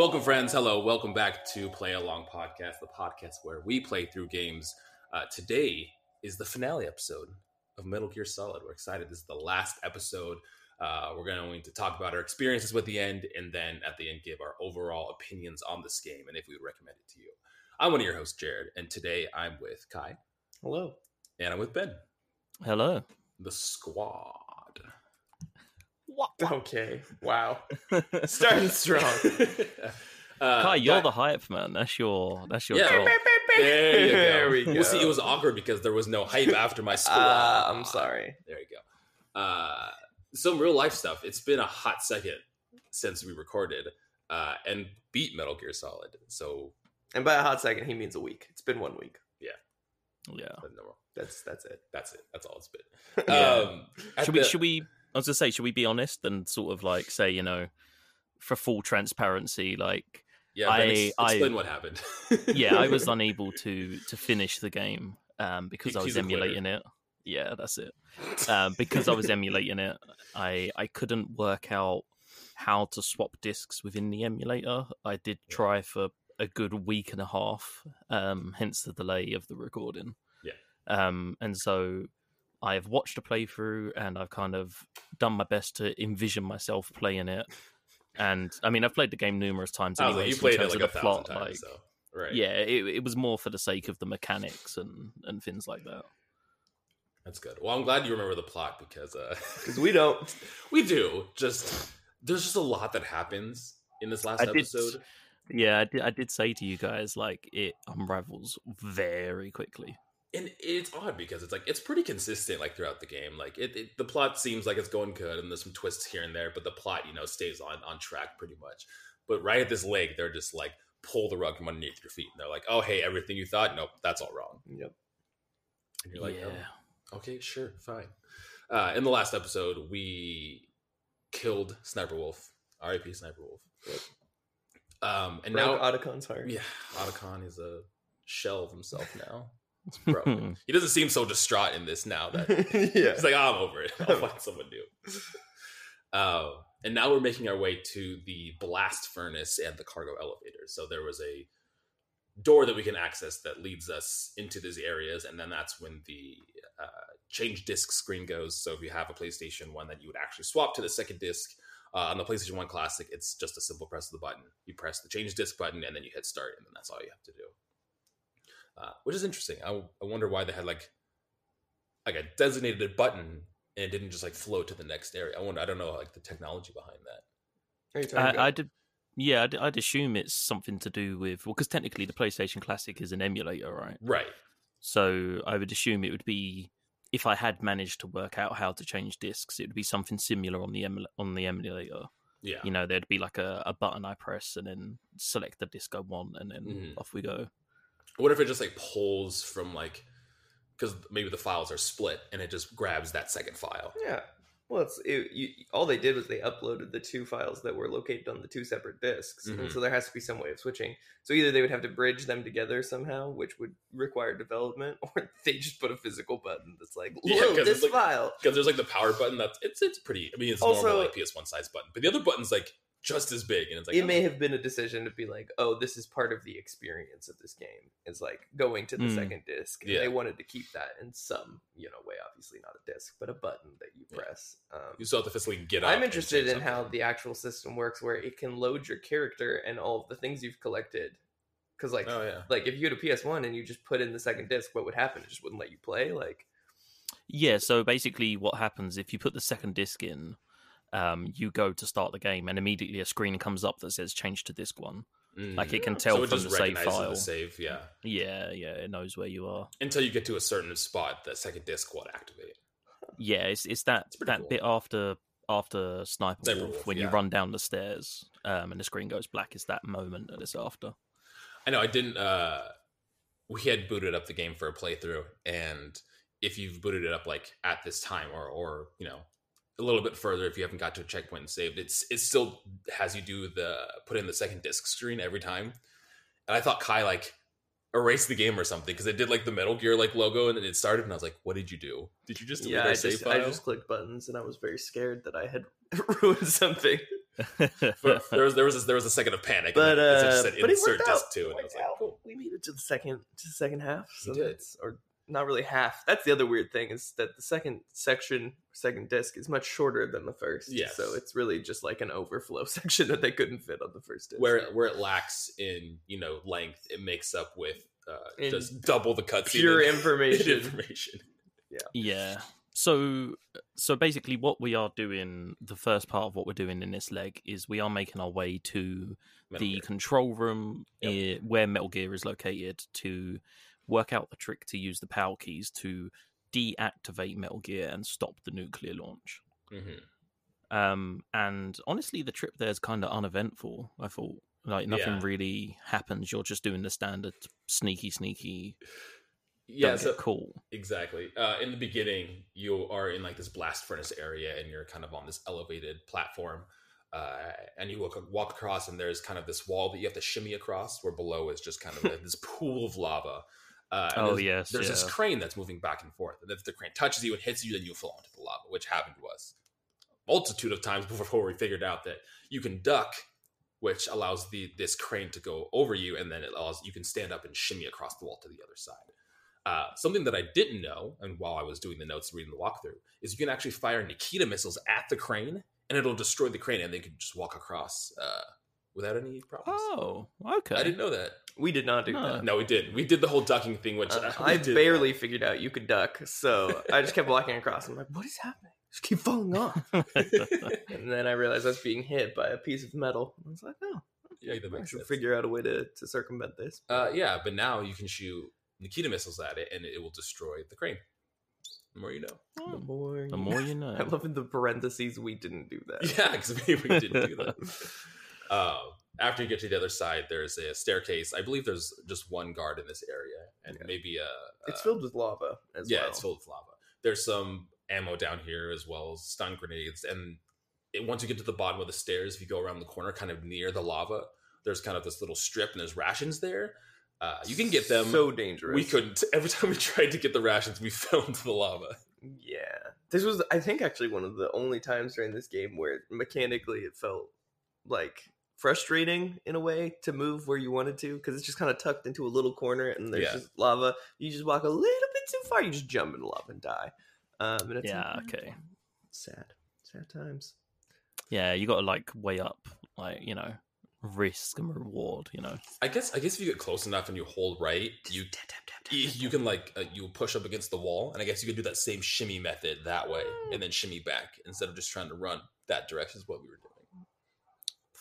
Welcome, friends. Hello. Welcome back to Play Along Podcast, the podcast where we play through games. Uh, today is the finale episode of Metal Gear Solid. We're excited. This is the last episode. Uh, we're going to talk about our experiences with the end and then at the end give our overall opinions on this game and if we would recommend it to you. I'm one of your hosts, Jared, and today I'm with Kai Hello. and I'm with Ben, Hello. the squad. Okay. Wow. Starting strong. uh, Kai, you're Guy- the hype man. That's your that's your Yeah. job. There, you go. There we go. Well, see, it was awkward because there was no hype after my squad. Uh, I'm sorry. There you go. Uh, some real life stuff. It's been a hot second since we recorded uh, and beat Metal Gear Solid. So And by a hot second, he means a week. It's been one week. Yeah. Yeah. That's that's it. that's it. That's all it's been. Yeah. Um, at Should we the- should we I was gonna say, should we be honest and sort of like say, you know, for full transparency, like Yeah, I- ex- I- explain what happened. yeah, I was unable to to finish the game um because I was emulating it. Yeah, that's it. Um, because I was emulating it, I I couldn't work out how to swap discs within the emulator. I did try for a good week and a half, um, hence the delay of the recording. Yeah. Um, and so I've watched a playthrough and I've kind of done my best to envision myself playing it. And I mean, I've played the game numerous times. I like, you played it like a the thousand plot, times, like, so right. yeah, it, it was more for the sake of the mechanics and and things like that. that's good. Well, I'm glad you remember the plot because uh, Because we don't. we do. Just there's just a lot that happens in this last I did- episode. Yeah, I did, I did say to you guys like it unravels very quickly. And it's odd because it's like it's pretty consistent like throughout the game. Like it, it the plot seems like it's going good and there's some twists here and there but the plot you know stays on on track pretty much. But right at this lake they're just like pull the rug from underneath your feet and they're like oh hey everything you thought nope that's all wrong. Yep. and you're like yeah, oh, okay sure fine. Uh in the last episode we killed sniper wolf rip sniper wolf um and Broke now Otacon's heart. yeah otacon is a shell of himself now it's broken he doesn't seem so distraught in this now that yeah. He's like, oh, I'm over it. I'll find someone new. Uh, and now we're making our way to the blast furnace and the cargo elevator. So there was a door that we can access that leads us into these areas, and then that's when the uh, change disc screen goes. So if you have a PlayStation One, that you would actually swap to the second disc. Uh, on the PlayStation One Classic, it's just a simple press of the button. You press the change disc button, and then you hit start, and then that's all you have to do. Uh, which is interesting. I, I wonder why they had like like a designated button and it didn't just like flow to the next area. I wonder. I don't know like the technology behind that. Are you talking I, I about- did. Yeah, I'd, I'd assume it's something to do with well, because technically the PlayStation Classic is an emulator, right? Right. So I would assume it would be if I had managed to work out how to change discs, it would be something similar on the emul- on the emulator. Yeah. You know, there'd be like a, a button I press and then select the disc I want, and then Mhm. off we go. What if it just like pulls from like because maybe the files are split and it just grabs that second file. Yeah. Well, it's it, you, all they did was they uploaded the two files that were located on the two separate disks, Mhm. and so there has to be some way of switching. So either they would have to bridge them together somehow, which would require development, or they just put a physical button that's like Yeah, this like- file. Because there's like the power button. That's it's it's pretty. I mean, it's Also- normal like PS1 size button, but the other button's like just as big, and it's like it oh, may have been a decision to be like, oh, this is part of the experience of this game. It's like going to the Mm. second disc. And Yeah. They wanted to keep that in some, you know, way. Obviously, not a disc, but a button that you Yeah. press. Um, you still have to physically get. up I'm interested in how the actual system works, where it can load your character and all of the things you've collected. Because like, Oh yeah. like if you had a PS1 and you just put in the second disc, what would happen? It just wouldn't let you play. Like, Yeah, so basically, what happens if you put the second disc in, um, you go to start the game, and immediately a screen comes up that says "Change to disc one." Like it can Mm. tell so it from the save file. the save. Yeah. Yeah, yeah, it knows where you are. Until you get to a certain spot, that second disc will activate. Yeah, it's it's that It's that cool. bit after after Sniper, Sniper Wolf, Wolf, when yeah. you run down the stairs, um, and the screen goes black. Is that moment that it's after? I know I didn't. uh We had booted up the game for a playthrough, and if you've booted it up like at this time, or or you know a little bit further, if you haven't got to a checkpoint and saved, it's it still has you do the put in the second disc screen every time. And I thought Kai like erased the game or something because it did like the Metal Gear like logo, and then it started, and I was like, "What did you do? Did you just delete yeah, our I save just, file?" I just clicked buttons and I was very scared that I had ruined something. For- there was there was a, there was a second of panic, But, and then it uh, just said but it insert worked disc out. two, and I was like, cool. We made it to the second to the second half. So We did. that's or not really half. That's the other weird thing is that the second section, second disc, is much shorter than the first. Yeah. So it's really just like an overflow section that they couldn't fit on the first disc. Where where it lacks in you know length, it makes up with uh, just double the cutscene. pure in- information. information. Yeah. Yeah. So so basically what we are doing the first part of what we're doing in this leg is we are making our way to Metal the Gear. control room Yep. eh, where Metal Gear is located to work out the trick to use the power keys to deactivate Metal Gear and stop the nuclear launch. Mhm. Um, and honestly, the trip there is kind of uneventful. I thought like nothing Yeah. really happens. You're just doing the standard sneaky, sneaky. Yeah, so cool. Exactly. Uh, in the beginning, you are in like this blast furnace area, and you're kind of on this elevated platform, uh, and you walk, walk across, and there's kind of this wall that you have to shimmy across, where below is just kind of like this pool of lava. Uh, Oh, there's, yes, There's this crane that's moving back and forth, and if the crane touches you and hits you, then you fall into the lava, which happened to us multitude of times before we figured out that you can duck. Which allows the this crane to go over you, and then it allows you can stand up and shimmy across the wall to the other side. Uh, something that I didn't know, and while I was doing the notes and reading the walkthrough, is you can actually fire Nikita missiles at the crane, and it'll destroy the crane, and they can just walk across uh, without any problems. Oh, okay. I didn't know that. we did not do No. that. No, we did. We did the whole ducking thing, which Uh, I did. barely figured out you could duck, so I just kept walking across. I'm like, what is happening? Just keep falling off. And then I realized I was being hit by a piece of metal. I was like, oh, yeah, that I makes should sense. figure out a way to, to circumvent this. Uh, yeah, but now you can shoot Nikita missiles at it, and it will destroy the crane. The more you know. the Oh, more, the more you know. I love in the parentheses we didn't do that. Yeah, because maybe we didn't do that. Uh, after you get to the other side, there's a staircase. I believe there's just one guard in this area, and Okay. maybe a. It's uh, filled with lava as yeah, well. it's filled with lava. There's some ammo down here as well as stun grenades, and it, once you get to the bottom of the stairs, if you go around the corner, kind of near the lava, there's kind of this little strip, and there's rations there. Uh, you can get them. So dangerous. we couldn't. Every time we tried to get the rations, we fell into the lava. Yeah. This was, I think, actually one of the only times during this game where mechanically it felt like frustrating in a way to move where you wanted to because it's just kind of tucked into a little corner and there's Yeah. just lava. You just walk a little bit too far, you just jump into lava and die. Um, and it's Yeah, like, okay. Sad. Sad times. Yeah, you got to like weigh up, like you know, risk and reward. You know. I guess. I guess if you get close enough and you hold right, you Tap, tap, tap, tap, you, you can like uh, you push up against the wall, and I guess you could do that same shimmy method that way, and then shimmy back instead of just trying to run that direction. Is what we were doing.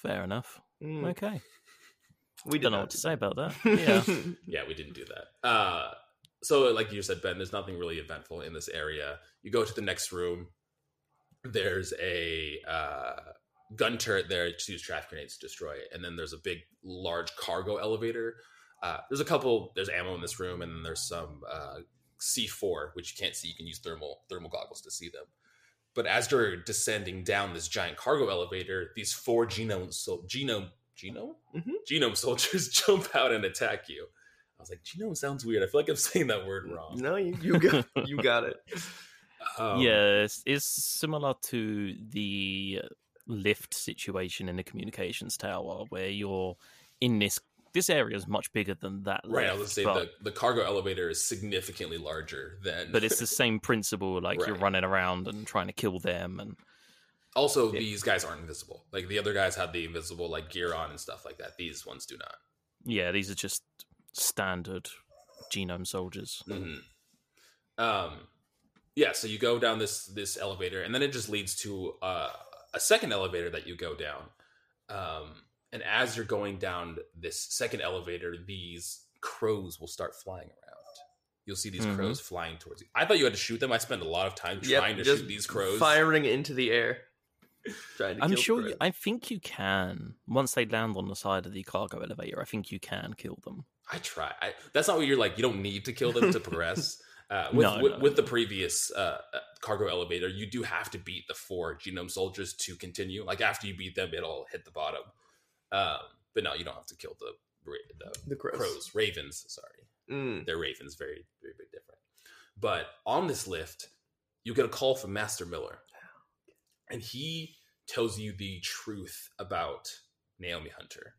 Fair enough. Mm, Okay. we Don't know what to do say that. about that. Yeah. Yeah, we didn't do that. Uh, so, like you said, Ben, there's nothing really eventful in this area. You go to the next room. There's a uh, gun turret there to use traffic grenades to destroy it, and then there's a big, large cargo elevator. Uh, there's a couple. There's ammo in this room, and then there's some uh, C4, which you can't see. You can use thermal thermal goggles to see them. But as you're descending down this giant cargo elevator, these four genome so genome genome Mhm. genome soldiers jump out and attack you. I was like, genome sounds weird. I feel like I'm saying that word wrong. No, you, you got you got it. Um, yeah, it's, it's similar to the lift situation in the communications tower, where you're in this. This area is much bigger than that. Right, I was saying but, the, the cargo elevator is significantly larger than. but it's the same principle. Like you're running around and trying to kill them, and also these guys aren't invisible. Like the other guys have the invisible like gear on and stuff like that. These ones do not. yeah, these are just standard genome soldiers. hmm Um, yeah. So you go down this this elevator, and then it just leads to uh, a second elevator that you go down. Um, and as you're going down this second elevator, these crows will start flying around. You'll see these Mhm. crows flying towards you. I thought you had to shoot them. I spent a lot of time Yep, trying to just shoot these crows. Firing into the air. Trying to I'm kill sure. You, I think you can once they land on the side of the cargo elevator. I think you can kill them. I try. I, that's not what you're like. You don't need to kill them to progress. Uh, with, No, with, no. with the previous uh, uh, cargo elevator, you do have to beat the four genome soldiers to continue. Like after you beat them, it'll hit the bottom. Um, but no, you don't have to kill the the the crows. crows, ravens. Sorry, Mm. they're ravens. Very very big different. But on this lift, you get a call from Master Miller, and he tells you the truth about Naomi Hunter.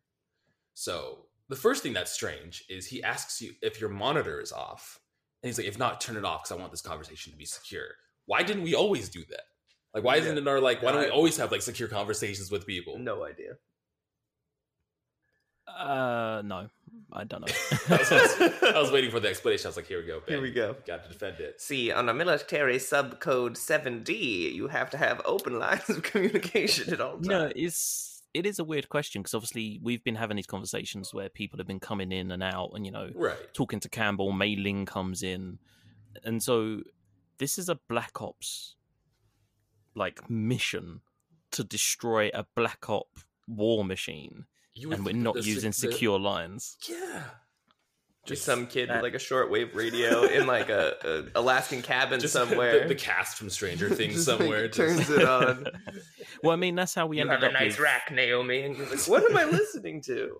So the first thing that's strange is he asks you if your monitor is off. And he's like, if not, turn it off because I want this conversation to be secure. Why didn't we always do that? Like, why isn't Yeah. it our like? Why don't we always have like secure conversations with people? No idea. Uh, no, I don't know. I, was, I was waiting for the explanation. I was like, here we go. Ben. Here we go. Got to defend it. See, on a military subcode 7D, you have to have open lines of communication at all times. no, it's it is a weird question because obviously we've been having these conversations where people have been coming in and out, and you know, Right. talking to Campbell, Mei Ling comes in, and so this is a Black Ops like mission to destroy a Black Op war machine, You would and we're not using sec- the- secure lines. Yeah. Just some kid with Uh, like a shortwave radio in like a, a Alaskan cabin Just somewhere. The, the cast from Stranger Things Just, like, somewhere. just- turns it on. well, I mean that's how we you ended have a up nice with rack, Naomi. And you're like, what am I listening to?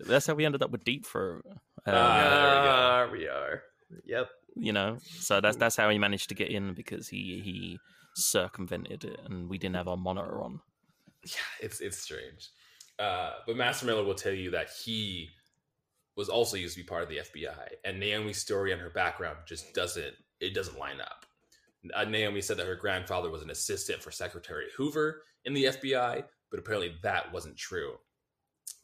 that's how we ended up with Deep Throat. Uh, Ah, there we go. Ah, we are. Yep. you know, so that's that's how he managed to get in because he he circumvented it, and we didn't have our monitor on. yeah, it's it's strange. Uh, but Master Miller will tell you that he was also used to be part of the FBI, and Naomi's story and her background just doesn't it doesn't line up. Uh, Naomi said that her grandfather was an assistant for Secretary Hoover in the FBI, but apparently that wasn't true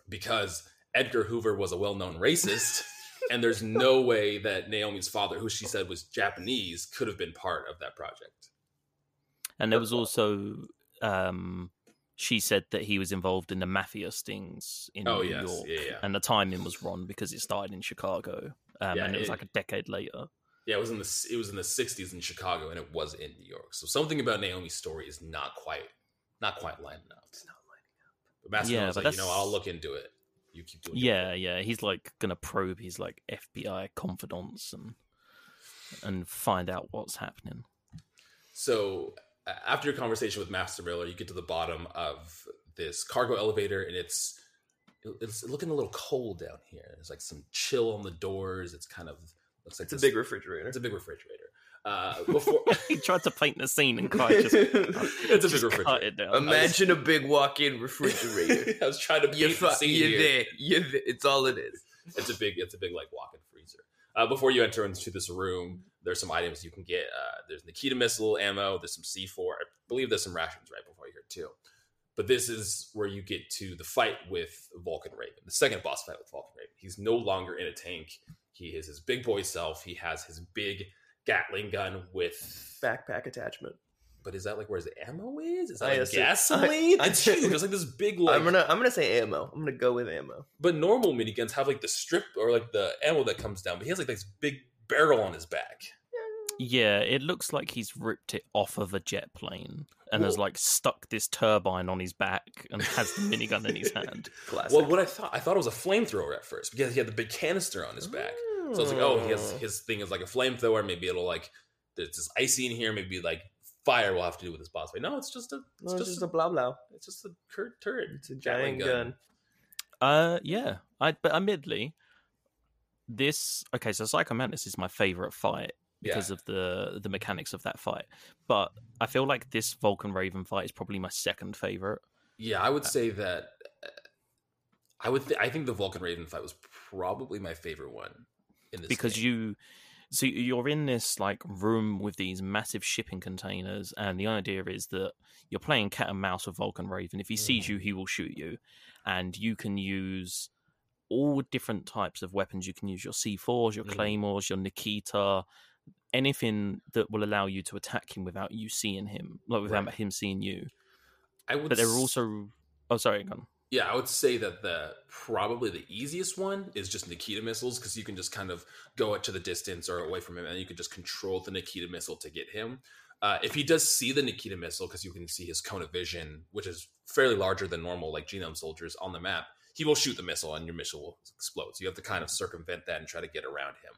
because Edgar Hoover was a well-known racist, and there's no way that Naomi's father, who she said was Japanese, could have been part of that project. And there was also, um, she said that he was involved in the mafia stings in Oh New yes, York, yeah, yeah. and the timing was wrong because it started in Chicago, um, Yeah, and it was like a decade later. Yeah, it was in the it was in the '60s in Chicago, and it was in New York. So something about Naomi's story is not quite not quite lining up. It's not lining up. But Master Yeah, was but like, you know, that's- I'll look into it. You keep doing. Yeah, thing." yeah, he's like gonna probe his like FBI confidants and and find out what's happening. So after your conversation with Master Miller, you get to the bottom of this cargo elevator, and it's it's looking a little cold down here. There's like some chill on the doors. It's kind of looks like It's a big refrigerator. It's a big refrigerator. Uh, before he tried to paint the scene and Kai just, it's a just big cut refrigerator. it down. Imagine a big walk-in refrigerator. I was trying to you're paint the scene you're here. there. You're there. It's all it is. it's a big it's a big like walk-in freezer uh, before you enter into this room there's some items you can get uh, there's nikita missile ammo there's some c4 i believe there's some rations right before you here too. But this is where you get to the fight with vulcan raven the second boss fight with vulcan raven. He's no longer in a tank. He is his big boy self. He has his big gatling gun with Backpack attachment. But is that like where his ammo is is that I like assume- gasoline I- I- it's huge it's like this big like I'm gonna I'm gonna say ammo. I'm gonna go with ammo. but normal miniguns have like the strip or like the ammo that comes down, but he has like this big barrel on his back. Yeah, it looks like he's ripped it off of a jet plane and has Whoa. like stuck this turbine on his back and has the minigun in his hand. Classic. Well, what I thought I thought it was a flamethrower at first because he had the big canister on his back. So I was like, oh, he has mm. his thing is like a flamethrower. Maybe it'll like there's this icy in here. Maybe like fire will have to do with this boss fight. No, it's just a it's No, just, just a, a blah blah. it's just a cur- turret. It's a giant gun. Uh, yeah. I but admittedly, this okay. So Psycho Mantis is my favorite fight because of the the mechanics of that fight. But I feel like this Vulcan Raven fight is probably my second favorite. Yeah, I would say that. uh, I would. Th- I think the Vulcan Raven fight was probably my favorite one in this because game. you so you're in this like room with these massive shipping containers and the idea is that you're playing cat and mouse with vulcan raven if he sees you he will shoot you and you can use all different types of weapons you can use your c4s your Mhm. claymores your nikita anything that will allow you to attack him without you seeing him like without Right. him seeing you I would. but there are also oh sorry go on. Yeah, I would say that the probably the easiest one is just Nikita missiles because you can just kind of go it to the distance or away from him, and you can just control the Nikita missile to get him. Uh, if he does see the Nikita missile, because you can see his cone of vision, which is fairly larger than normal, like genome soldiers on the map, he will shoot the missile and your missile will explode. So you have to kind of circumvent that and try to get around him.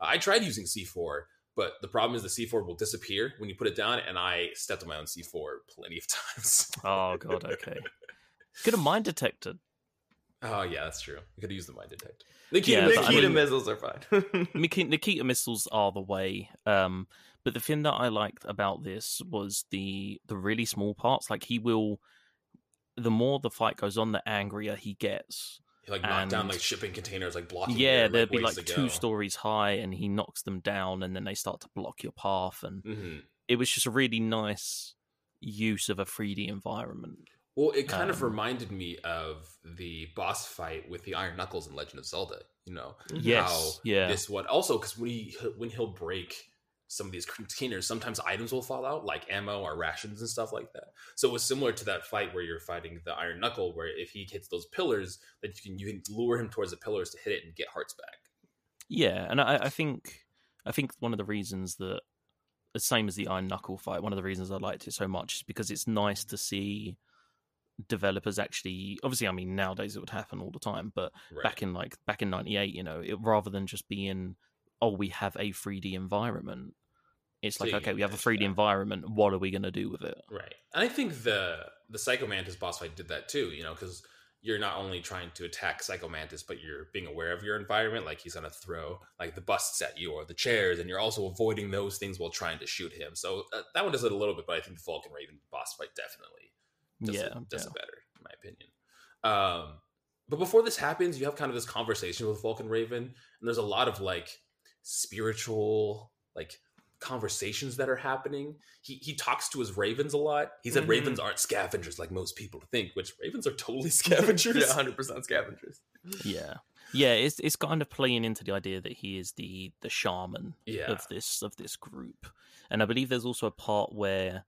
Uh, I tried using C4, but the problem is the C4 will disappear when you put it down, and I stepped on my own C4 plenty of times. oh god okay could have mind detected Oh yeah, that's true. You could use the mine detector. Nikita, Yeah, but I mean- missiles are fine. Nikita, Nikita missiles are the way. Um, But the thing that I liked about this was the the really small parts. Like he will, the more the fight goes on, the angrier he gets. He like knocked down like shipping containers, like blocking. yeah, there'd like, be like two go. stories high, and he knocks them down, and then they start to block your path, and hmm it was just a really nice use of a 3D environment. Well, it kind of Um, reminded me of the boss fight with the Iron Knuckles in Legend of Zelda. You know, Yes, how yeah, this one also because when he when he'll break some of these containers, sometimes items will fall out, like ammo or rations and stuff like that. So it was similar to that fight where you're fighting the Iron Knuckle, where if he hits those pillars, that you can you can lure him towards the pillars to hit it and get hearts back. yeah, and I, I think I think one of the reasons that the same as the Iron Knuckle fight, one of the reasons I liked it so much is because it's nice to see developers actually obviously i mean nowadays it would happen all the time but Right. back in like back in 98 you know it, rather than just being oh we have a 3d environment it's like Taking okay we have a 3d that. environment what are we going to do with it Right. And I think the the Psycho Mantis boss fight did that too, you know, because you're not only trying to attack Psycho Mantis, but you're being aware of your environment. Like he's gonna throw like the busts at you or the chairs, and you're also avoiding those things while trying to shoot him. So uh, that one does it a little bit, but I think the Vulcan Raven boss fight definitely does, yeah, it, does yeah. it better, in my opinion. Um, but before this happens, you have kind of this conversation with Vulcan Raven, and there's a lot of like spiritual, like conversations that are happening. He he talks to his ravens a lot. He said Mhm. ravens aren't scavengers like most people think, which ravens are totally scavengers. yeah, hundred percent scavengers. yeah yeah it's it's kind of playing into the idea that he is the the shaman yeah. of this of this group and i believe there's also a part where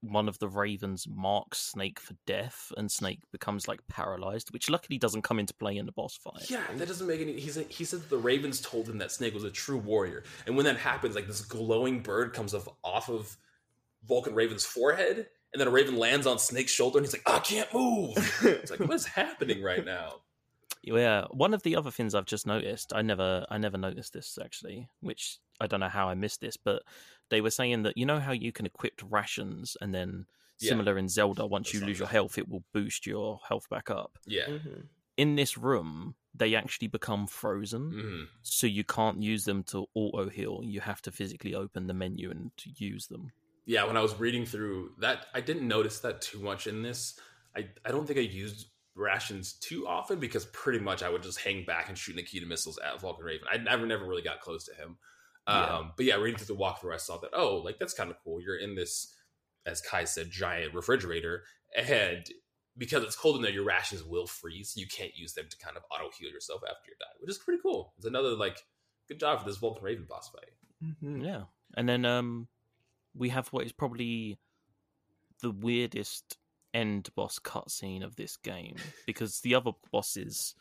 one of the ravens marks snake for death and snake becomes like paralyzed which luckily doesn't come into play in the boss fight Yeah, that doesn't make any. He said he said the ravens told him that Snake was a true warrior, and when that happens, like this glowing bird comes off off of Vulcan Raven's forehead, and then a raven lands on Snake's shoulder, and he's like, "I can't move." It's like, what is happening right now? Yeah, one of the other things I've just noticed, I never I never noticed this actually, which I don't know how I missed this, but they were saying that you know how you can equip rations and then Yeah. similar in Zelda, once That's you not lose your health, it will boost your health back up. Yeah. Mhm. In this room, they actually become frozen, hmm so you can't use them to auto heal. You have to physically open the menu and use them. Yeah, when I was reading through that, I didn't notice that too much in this. I, I don't think I used rations too often because pretty much I would just hang back and shoot Nikita missiles at Vulcan Raven. I never, never really got close to him. Um, Yeah. But yeah, reading through the walkthrough, I saw that, oh, like that's kind of cool. You're in this, as Kai said, giant refrigerator. And because it's cold in there, your rations will freeze. You can't use them to kind of auto heal yourself after you die, which is pretty cool. It's another, like, good job for this Vulcan Raven boss fight. Mhm. Yeah, and then um, we have what is probably the weirdest end boss cutscene of this game because the other bosses,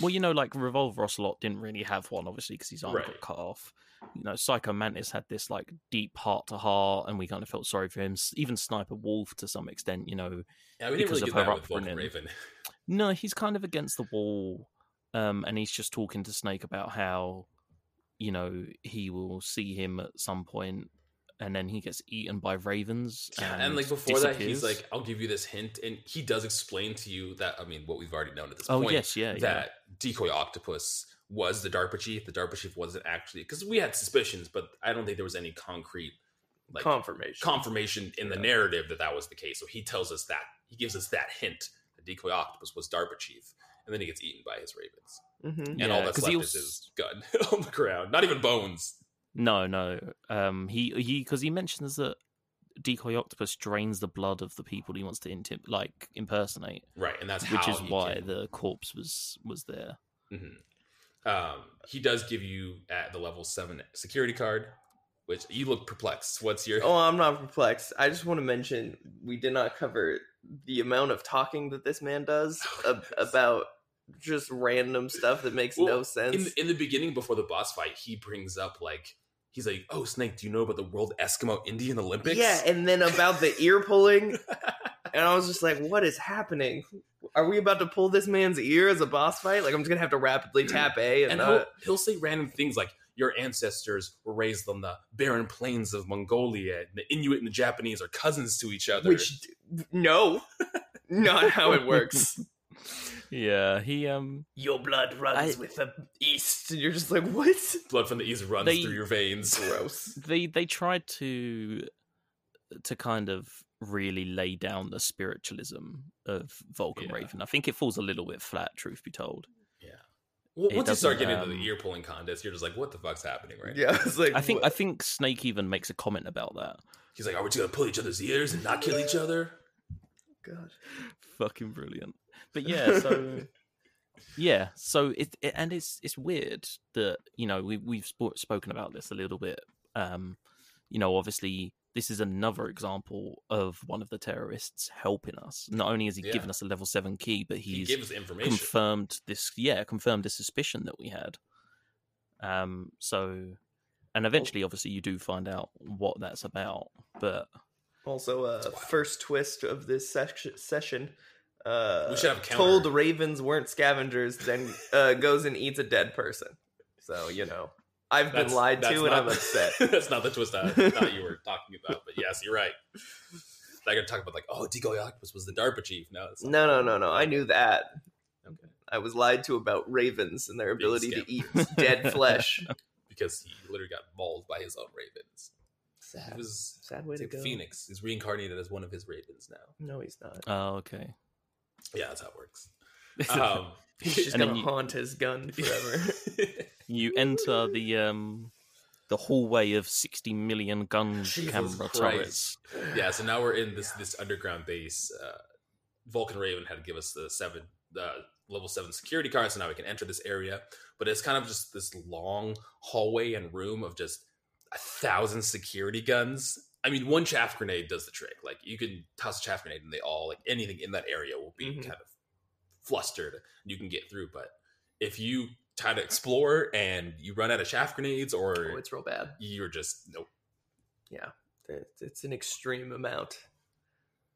well, you know, like Revolver Ocelot didn't really have one, obviously, because his arm Right. got cut off. You know, Psycho Mantis had this like deep heart to heart, and we kind of felt sorry for him. Even Sniper Wolf, to some extent, you know, Yeah, we didn't Because really of get her that with Vulcan upbringing. Raven. no, he's kind of against the wall, um, and he's just talking to Snake about how, you know, he will see him at some point, and then he gets eaten by ravens. Yeah, and, and like before that, he's like, "I'll give you this hint," and he does explain to you that I mean, what we've already known at this "Oh point. yes, yeah, yeah, that decoy octopus was the DARPA chief. The DARPA chief wasn't actually because we had suspicions, but I don't think there was any concrete like Confirmation. confirmation in the Yeah. narrative that that was the case. So he tells us that he gives us that hint that decoy octopus was DARPA chief, and then he gets eaten by his ravens, Mhm. and Yeah, all that's 'cause left he is was- his gun on the ground, not even bones. No, no. Um, he he because he mentions that decoy octopus drains the blood of the people he wants to intim- like impersonate, Right, and that's which how is he why can- the corpse was was there. Mhm. Um, he does give you at the level seven security card, which you look perplexed. What's your? Oh, I'm not perplexed. I just want to mention we did not cover the amount of talking that this man does ab- about just random stuff that makes Well, no sense. in the, in the beginning before the boss fight, he brings up like he's like, "Oh, Snake, do you know about the World Eskimo Indian Olympics?" yeah, and then about the ear pulling, and I was just like, "What is happening? Are we about to pull this man's ear as a boss fight? Like I'm just gonna have to rapidly tap A and, and he'll, he'll say random things like, "Your ancestors were raised on the barren plains of Mongolia. The Inuit and the Japanese are cousins to each other." which no, not how it works." yeah, he um Your blood runs I- with the east, and you're just like, what? Blood from the east runs They- through your veins. Gross. they they tried to to kind of really lay down the spiritualism of Vulcan Yeah. Raven. I think it falls a little bit flat, truth be told. Yeah. Well, once you start doesn't, getting into um, the ear pulling contest, you're just like, what the fuck's happening right Yeah, it's like I think what? I think Snake even makes a comment about that. He's like, are we just gonna pull each other's ears and not kill each other? God. Fucking brilliant. But yeah, so yeah, so it, it and it's it's weird that you know we we've sp- spoken about this a little bit. Um, you know, obviously this is another example of one of the terrorists helping us. Not only has he Yeah. given us a level seven key, but He he's gives information. confirmed this yeah confirmed the suspicion that we had um so and eventually obviously you do find out what that's about but Also, uh, first twist of this sec- session. Uh, We should have a counter. told ravens weren't scavengers, then uh, goes and eats a dead person. So you know, I've been lied that's to, and I'm upset. that's not the twist I thought you were talking about. But yes, you're right. I got to talk about like, oh, Decoy Octopus was the DARPA chief. No, it's not. No, no, no, no. I knew that. Okay. I was lied to about ravens and their Being ability to eat dead flesh. because he literally got mauled by his own ravens. He Sad, was sad way to like go. Phoenix. is reincarnated as one of his ravens now. No, he's not. oh okay Yeah, that's how it works. Um, He's just And gonna you- haunt his gun forever. you enter the um the hallway of 60 million gun Jesus camera Christ. turrets yeah, so now we're in this this underground base. Uh, Vulcan Raven had to give us the seven the level seven security card, so now we can enter this area. But it's kind of just this long hallway and room of just a thousand security guns. I mean, one chaff grenade does the trick. Like you can toss a chaff grenade, and they all like anything in that area will be Mhm. kind of flustered. You can get through, but if you try to explore and you run out of chaff grenades, or oh, it's real bad. you're just nope. Yeah, it's an extreme amount,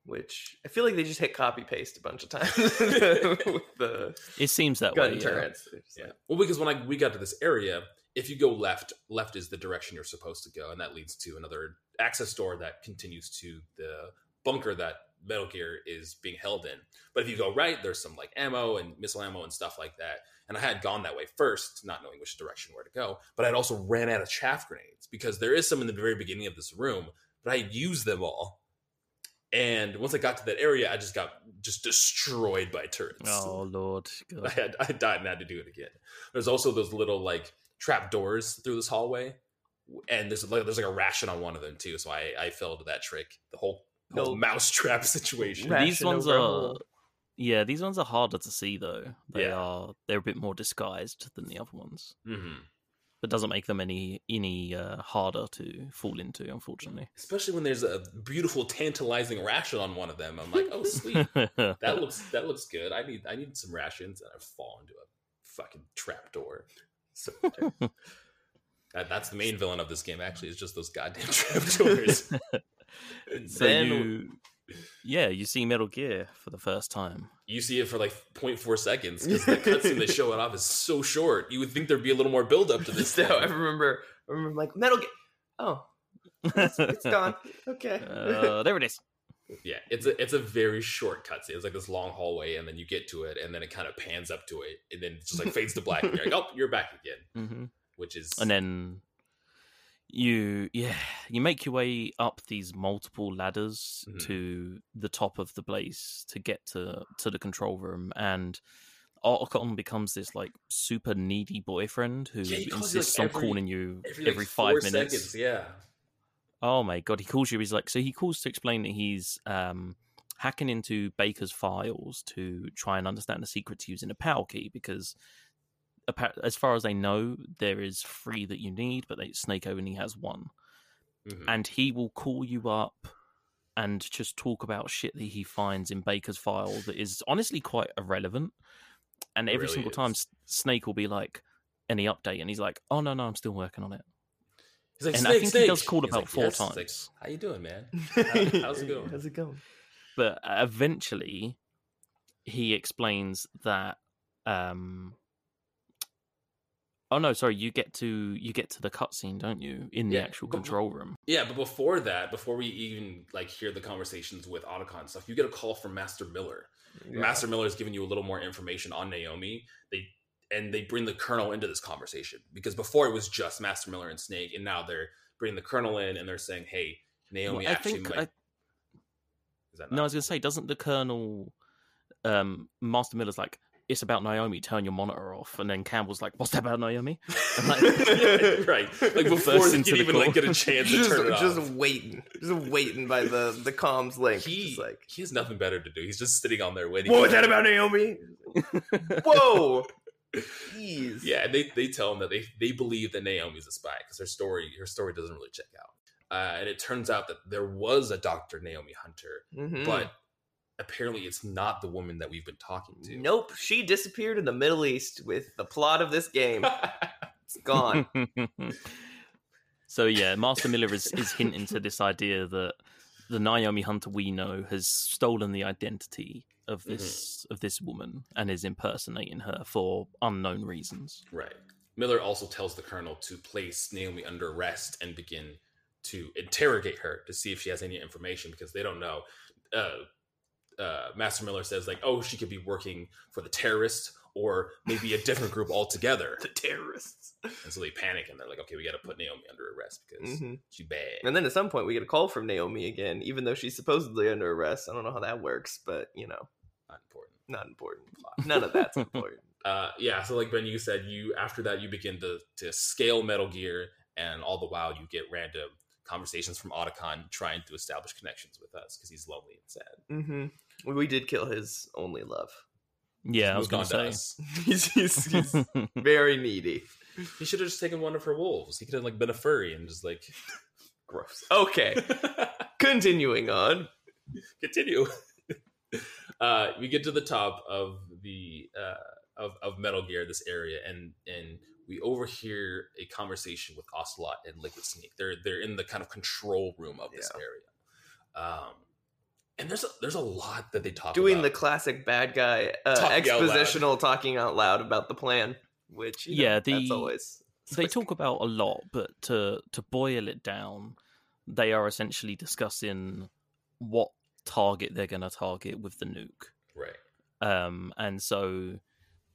which I feel like they just hit copy paste a bunch of times with the it seems that gun way yeah. turrets. They're Yeah. like, Well, because when I we got to this area, if you go left, left is the direction you're supposed to go, and that leads to another access door that continues to the bunker that Metal Gear is being held in. But if you go right, there's some like ammo and missile ammo and stuff like that. And I had gone that way first, not knowing which direction where to go. But I'd also ran out of chaff grenades because there is some in the very beginning of this room, but I used them all. And once I got to that area, I just got just destroyed by turrets. oh lord God. I had I died and had to do it again. There's also those little like trap doors through this hallway, and there's like there's like a ration on one of them too. So I I fell to that trick. The whole No. mouse trap situation. Ration these ones over are yeah these ones are harder to see though they Yeah. are they're a bit more disguised than the other ones hmm but doesn't make them any any uh, harder to fall into unfortunately Especially when there's a beautiful, tantalizing ration on one of them. I'm like, oh sweet, that looks that looks good. I need I need some rations, and I fall into a fucking trap door. so, That, that's the main villain of this game. Actually, is just those goddamn trap doors. So Then- you yeah you see metal gear for the first time you see it for like 0.4 seconds because the cutscene they show it off is so short. You would think there'd be a little more build up to this. so I remember, I remember like Metal Gear. Oh, it's gone. Okay. uh, there it is Yeah, it's a it's a very short cutscene. It's like this long hallway, and then you get to it, and then it kind of pans up to it, and then it just like fades to black. And you're like, oh, you're back again, hmm which is and then you yeah you make your way up these multiple ladders Mhm. to the top of the place to get to to the control room and Otacon becomes this like super needy boyfriend who Yeah, he calls you, insists like, on every- calling you every, every, like, five minutes. Seconds, yeah, Oh my god, he calls you. He's like, so he calls to explain that he's um, hacking into Baker's files to try and understand the secret to using a power key because, as far as they know, there is three that you need, but they, Snake only has one. Mhm. And he will call you up and just talk about shit that he finds in Baker's file that is honestly quite irrelevant. And every really single time, is. S- Snake will be like, "Any update?" And he's like, "Oh no, no, I'm still working on it." He's like, and I "Snake, think he does call He's about like, four "Yes." He's like, times. How you doing, man? How- how's it going? How's it going? but eventually he explains that um Oh no, sorry. You get to you get to the cutscene, don't you, in the Yeah, actual but- control room? Yeah, but before that, before we even like hear the conversations with Otacon stuff, you get a call from Master Miller. Master Miller is giving you a little more information on Naomi. They and they bring the Colonel into this conversation because before it was just Master Miller and Snake, and now they're bringing the Colonel in and they're saying, "Hey, Naomi Well, I actually think might." I, is that no, I was gonna say, doesn't the Colonel, um, Master Miller's like, it's about Naomi. Turn your monitor off, and then Campbell's like, what's that about Naomi? And like, right, like before Burst he into can the even like get a chance to just, turn it just off. Just waiting, just waiting by the the comms link. He like, he has nothing better to do. He's just sitting on there waiting. what was that about Naomi? Whoa, jeez. Yeah, and they they tell him that they they believe that Naomi's a spy because her story her story doesn't really check out. Uh, and it turns out that there was a Dr. Naomi Hunter, Mhm. but apparently it's not the woman that we've been talking to. nope, she disappeared in the Middle East with the plot of this game. It's gone. so yeah, Master Miller is, is hinting to this idea that the Naomi Hunter we know has stolen the identity of this of this woman and is impersonating her for unknown reasons. right. Miller also tells the colonel to place Naomi under arrest and begin to interrogate her to see if she has any information because they don't know. Uh, uh, Master Miller says like, "Oh, she could be working for the terrorists or maybe a different group altogether." the terrorists. And so they panic and they're like, "Okay, we got to put Naomi under arrest because hmm she's bad." And then at some point we get a call from Naomi again, even though she's supposedly under arrest. I don't know how that works, but you know, Not important. not important. None of that's important. Uh, yeah. So like Ben, you said you after that you begin to to scale Metal Gear, and all the while you get random conversations from Otacon trying to establish connections with us because he's lonely and sad. hmm We did kill his only love. Yeah, I was Moved going on to to say. he's, he's, he's very needy. He should have just taken one of her wolves. He could have like been a furry and just like Gross. Okay, continuing on. continue. uh, we get to the top of the uh, of of Metal Gear, this area, and and we overhear a conversation with Ocelot and Liquid Snake. They're they're in the kind of control room of this Yeah. area, um, and there's a, there's a lot that they talk about. Doing the classic bad guy uh, Talking out loud. expositional talking out loud about the plan, which you know, Yeah, that's always they talk about a lot, but to to boil it down, they are essentially discussing what target they're going to target with the nuke. right. Um, and so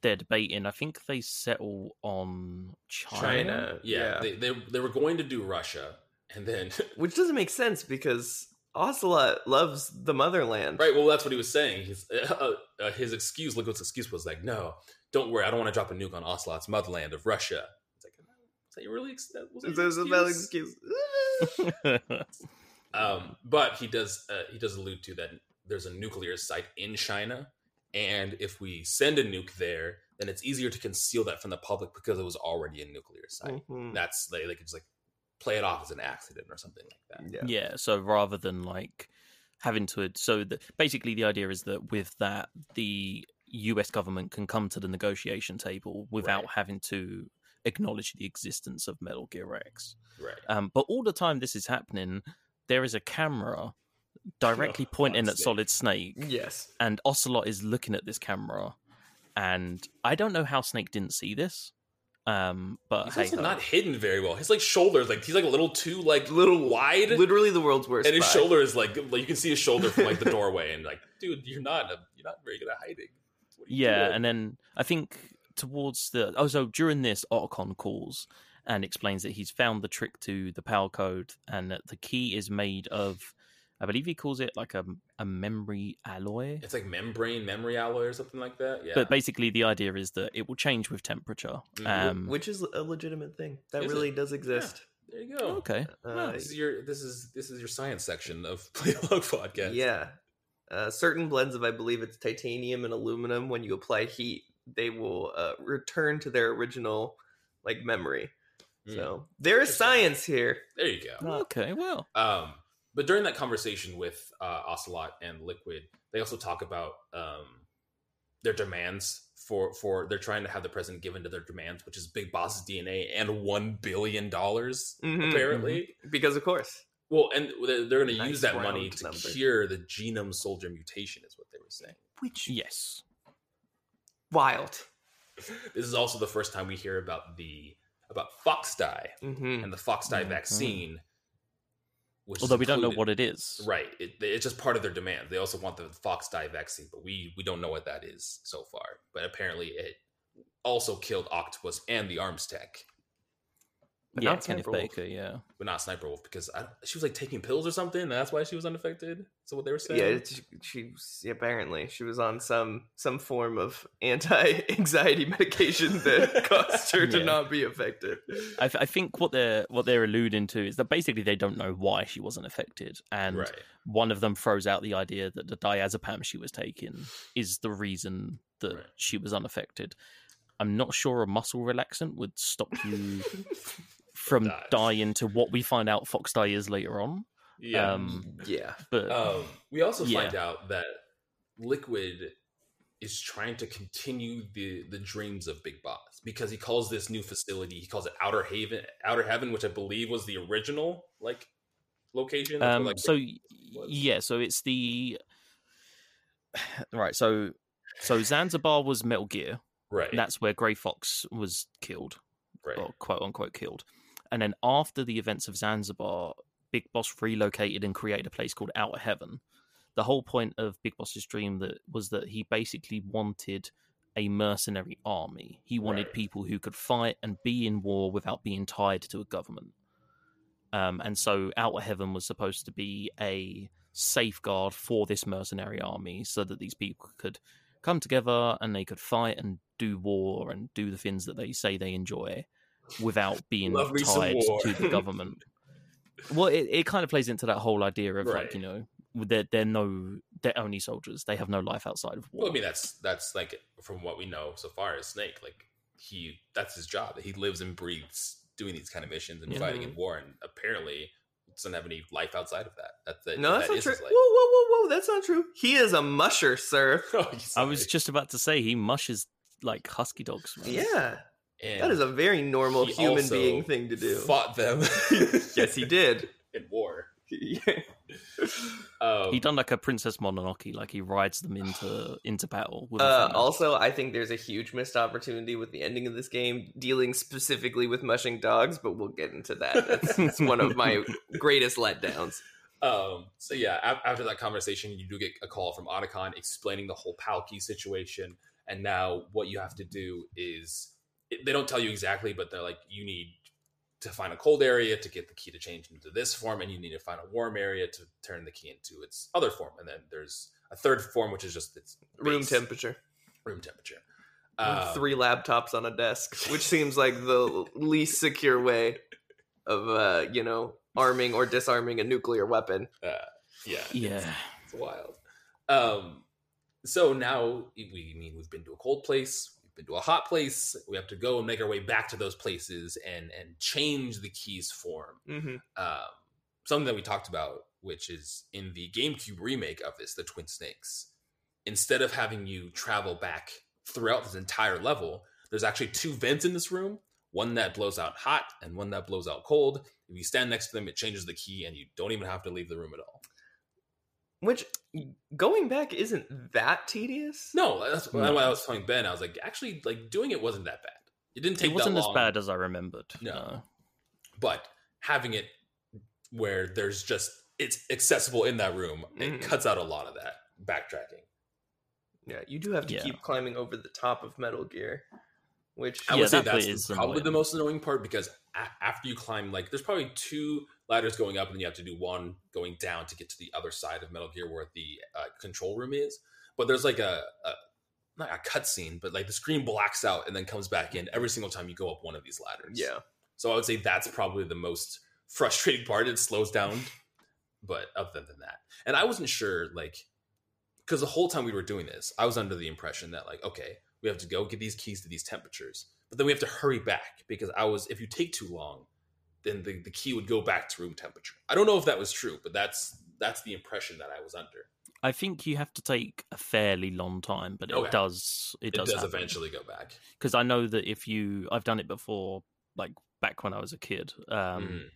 they're debating. I think they settle on China. China. Yeah, Yeah. They, they they were going to do Russia, and then which doesn't make sense because Ocelot loves the motherland. right. Well, that's what he was saying. He's uh, uh, his excuse. Liquid's excuse was like, "No, don't worry. I don't want to drop a nuke on Ocelot's motherland of Russia." It's like, is that your really? ex- That was that your a valid excuse? excuse. Um, but he does uh, he does allude to that there's a nuclear site in China, and if we send a nuke there, then it's easier to conceal that from the public because it was already a nuclear site. Mhm. That's they, they could just like play it off as an accident or something like that. Yeah. yeah. So rather than like having to, so the, basically the idea is that with that, the U.S. government can come to the negotiation table without Right. having to acknowledge the existence of Metal Gear REX. Right. Um, but all the time this is happening, there is a camera directly Oh, pointing at Solid Snake, Yes. and Ocelot is looking at this camera. And I don't know how Snake didn't see this, um, but He's also ho. not hidden very well. His like shoulders, like he's like a little too like Little wide, Literally the world's worst. and his spy. shoulder is like like you can see his shoulder from like the doorway, and like, dude, you're not a, you're not very good at hiding. What are you Yeah, doing? and then I think towards the oh, so during this, Otacon calls and explains that he's found the trick to the power code, and that the key is made of, I believe he calls it like a a memory alloy. it's like membrane memory alloy or something like that. Yeah, But basically, the idea is that it will change with temperature. Mhm. Um, which is a legitimate thing that Is really does exist. there you go. okay, Uh, This is your this is this is your science section of Play Log Podcast. Yeah. Uh, certain blends of, I believe it's titanium and aluminum, when you apply heat, they will uh, return to their original like memory. Mm. So there is science here. there you go. okay, well, Um, but during that conversation with uh, Ocelot and Liquid, they also talk about um, their demands for for they're trying to have the president given to their demands, which is Big Boss's DNA and one billion dollars Mhm, apparently. Because of course. Well, and they're, they're going to Nice use that money to number. cure the genome soldier mutation, is what they were saying. Which yes, wild. this is also the first time we hear about the about FOXDIE hmm and the FOXDIE Mhm. vaccine. Which Although we don't know what it is. Right, it, it's just part of their demand. They also want the FOXDIE vaccine, but we we don't know what that is so far. But apparently, it also killed Octopus and the ArmsTech, But yeah, not Kenneth Sniper Wolf. Baker. Yeah. but not Sniper Wolf because I, she was like taking pills or something. And that's why she was unaffected. So what they were saying? Yeah, it's, she she- apparently she was on some some form of anti-anxiety medication that caused her to not be affected. I, th- I think what they're what they're alluding to is that basically they don't know why she wasn't affected, and right. one of them throws out the idea that the diazepam she was taking is the reason that Right. she was unaffected. I'm not sure a muscle relaxant would stop you from Die. dying to what we find out FOXDIE is later on. Yeah. Um, Yeah, but Um, we also Yeah. find out that Liquid is trying to continue the the dreams of Big Boss because he calls this new facility he calls it Outer Haven, Outer Heaven, which I believe was the original like location. That's where, um, like, so was. yeah, so it's the right. So so Zanzibar was Metal Gear. right, and that's where Grey Fox was killed. right, or quote unquote killed. And then after the events of Zanzibar, Big Boss relocated and created a place called Outer Heaven. The whole point of Big Boss's dream that was that he basically wanted a mercenary army. He wanted Right. people who could fight and be in war without being tied to a government. Um, and so Outer Heaven was supposed to be a safeguard for this mercenary army so that these people could come together and they could fight and do war and do the things that they say they enjoy without being Love me some tied to the government. well, it, it kind of plays into that whole idea of Right. like, you know, they're, they're no, they're only soldiers. They have no life outside of war. Well, I mean, that's that's like from what we know so far is Snake. Like he, that's his job. He lives and breathes doing these kind of missions and Yeah. fighting in war, and apparently doesn't have any life outside of that. That's the, no, that's that not true. his Whoa, whoa, whoa, whoa! That's not true. He is a musher, sir. Oh, I was just about to say he mushes like husky dogs. Man. Yeah, and that is a very normal human also being thing to do. Fought them. yes, he did. in war. Yeah. Um, He done like a Princess Mononoke, like he rides them into into battle. With Uh, also, I think there's a huge missed opportunity with the ending of this game dealing specifically with mushing dogs, but we'll get into that. That's, that's one of my greatest letdowns. Um, so yeah, a- after that conversation, you do get a call from Otacon explaining the whole PAL key situation, and now what you have to do is it, they don't tell you exactly, but they're like you need to find a cold area to get the key to change into this form, and you need to find a warm area to turn the key into its other form, and then there's a third form which is just its Room temperature. room temperature. Um, Three laptops on a desk, which seems like the least secure way of, uh, you know, arming or disarming a nuclear weapon. uh, yeah, yeah. It's wild. Um, so now we I mean we've been to a cold place, we've been to a hot place. We have to go and make our way back to those places and and change the key's form. Mm-hmm. Um, something that we talked about, which is in the GameCube remake of this, the Twin Snakes. Instead of having you travel back throughout this entire level, there's actually two vents in this room. One that blows out hot and one that blows out cold. If you stand next to them, it changes the key, and you don't even have to leave the room at all. Which, going back, isn't that tedious? No, that's No. why I was telling Ben. I was like, actually, like doing it wasn't that bad. It didn't take It wasn't that as bad as I remembered. No. No. but having it where there's just it's accessible in that room, Mhm. it cuts out a lot of that backtracking. Yeah, you do have to Yeah. keep climbing over the top of Metal Gear, which I Yeah, would say that that's probably annoying. the most annoying part because a- after you climb, like, there's probably two ladders going up, and then you have to do one going down to get to the other side of Metal Gear where the uh, control room is. But there's like a, a not a cutscene, but like the screen blacks out and then comes back in every single time you go up one of these ladders. yeah, So I would say that's probably the most frustrating part. It slows down, but other than that, and I wasn't sure, like, because the whole time we were doing this, I was under the impression that, like, okay, we have to go get these keys to these temperatures, but then we have to hurry back because I was, if you take too long, then the, the key would go back to room temperature. I don't know if that was true, but that's that's the impression that I was under. I think you have to take a fairly long time, but it Okay. does. It It does, does, eventually go back. because I know that if you, I've done it before, like back when I was a kid. Um, Mhm.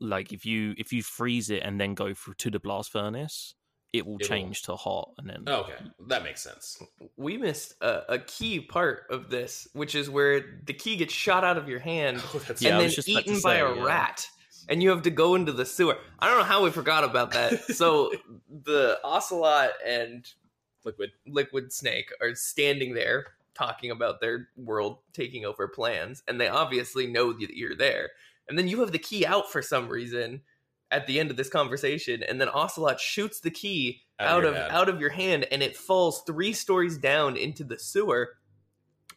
Like if you if you freeze it and then go through to the blast furnace, it will It will- change to hot, and then Oh, okay, that makes sense. We missed a, a key part of this, which is where the key gets shot out of your hand Oh, that's Yeah, and then just about to eaten by say, a yeah. rat. And you have to go into the sewer. I don't know how we forgot about that. So the ocelot and liquid. liquid snake are standing there talking about their world taking over plans and they obviously know that you're there and then you have the key out for some reason at the end of this conversation and then ocelot shoots the key out, your of hand. out of your hand and it falls three stories down into the sewer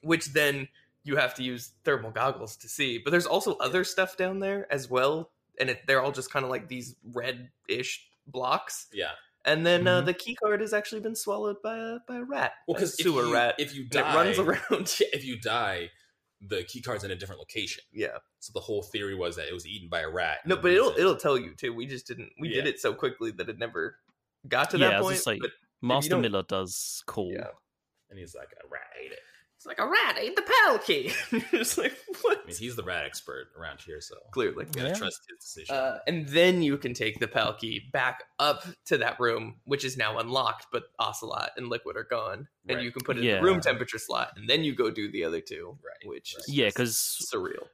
which then you have to use thermal goggles to see but there's also other stuff down there as well and it, they're all just kind of like these red-ish blocks Yeah. and then uh, Mhm. the key card has actually been swallowed by a by a rat. Well, a because if sewer you, rat. if you die, it runs around. if you die, the key card's in a different location. yeah. So the whole theory was that it was eaten by a rat. No, but it was it'll it'll tell you too. We just didn't. We did it so quickly that it never got to yeah, that point. say, but Master Miller does call. Yeah. and he's like a rat ate it. It's like a rat ate the PAL key. it's like what? I mean, he's the rat expert around here, so Clearly. you gotta Yeah. trust his decision. Uh, and then you can take the PAL key back up to that room, which is now unlocked, but Ocelot and Liquid are gone, and Right. you can put it in Yeah. the room temperature slot, and then you go do the other two, Right, which right. is Yeah, because surreal.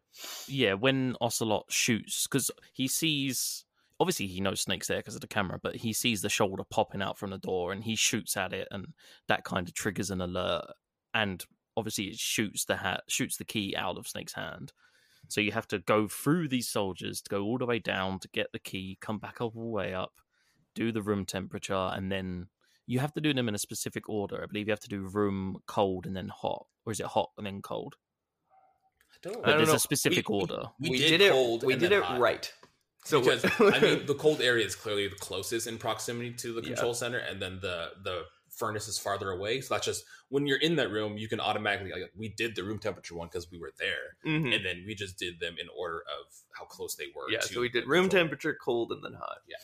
yeah, when Ocelot shoots, because he sees. Obviously, he knows Snake's there because of the camera, but he sees the shoulder popping out from the door, and he shoots at it, and that kind of triggers an alert. And obviously, it shoots the hat, shoots the key out of Snake's hand. So you have to go through these soldiers to go all the way down to get the key, come back all the way up, do the room temperature, and then you have to do them in a specific order. I believe you have to do room cold and then hot, or is it hot and then cold? I don't. But don't there's know. a specific We- we- order. We, did, did, it. we did it hot. right. So because I mean, the cold area is clearly the closest in proximity to the Yeah. control center, and then the the furnace is farther away. So that's just when you're in that room, you can automatically like we did the room temperature one because we were there, Mhm. and then we just did them in order of how close they were. yeah, to so we did room control. temperature, cold, and then hot. Yeah.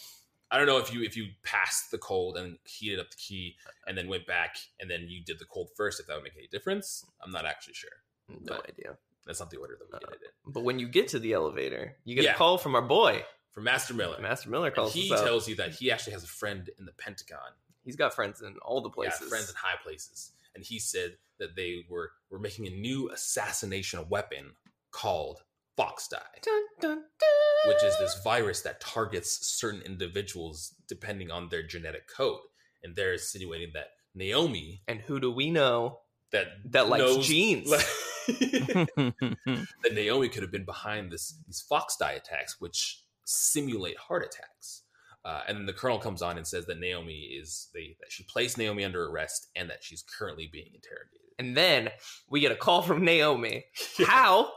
I don't know if you if you passed the cold and heated up the key and then went back and then you did the cold first, if that would make any difference. I'm not actually sure. No But- idea. That's not the order that we Uh, did it in. But when you get to the elevator, you get Yeah. a call from our boy, from Master Miller, Master Miller. And Calls he us out. tells you that he actually has a friend in the Pentagon. He's got friends in all the places. Yeah, friends in high places. And he said that they were were making a new assassination weapon called FOXDIE, Dun, dun, dun. which is this virus that targets certain individuals depending on their genetic code. And they're insinuating that Naomi And who do we know that that likes knows- jeans? that Naomi could have been behind this these FOXDIE attacks, which simulate heart attacks. Uh, and then the colonel comes on and says that Naomi is they that she placed Naomi under arrest and that she's currently being interrogated. and then we get a call from Naomi. How?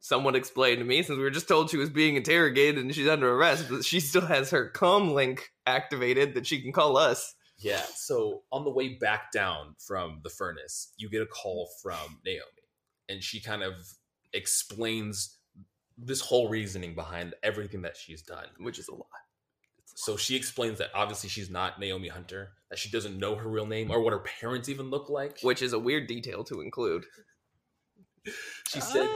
Someone explained to me since we were just told she was being interrogated and she's under arrest, but she still has her com link activated that she can call us. Yeah. So on the way back down from the furnace, you get a call from Naomi, and she kind of explains this whole reasoning behind everything that she's done. which is a lot. So she explains that obviously she's not Naomi Hunter, that she doesn't know her real name or what her parents even look like. Which is a weird detail to include. she said, Um,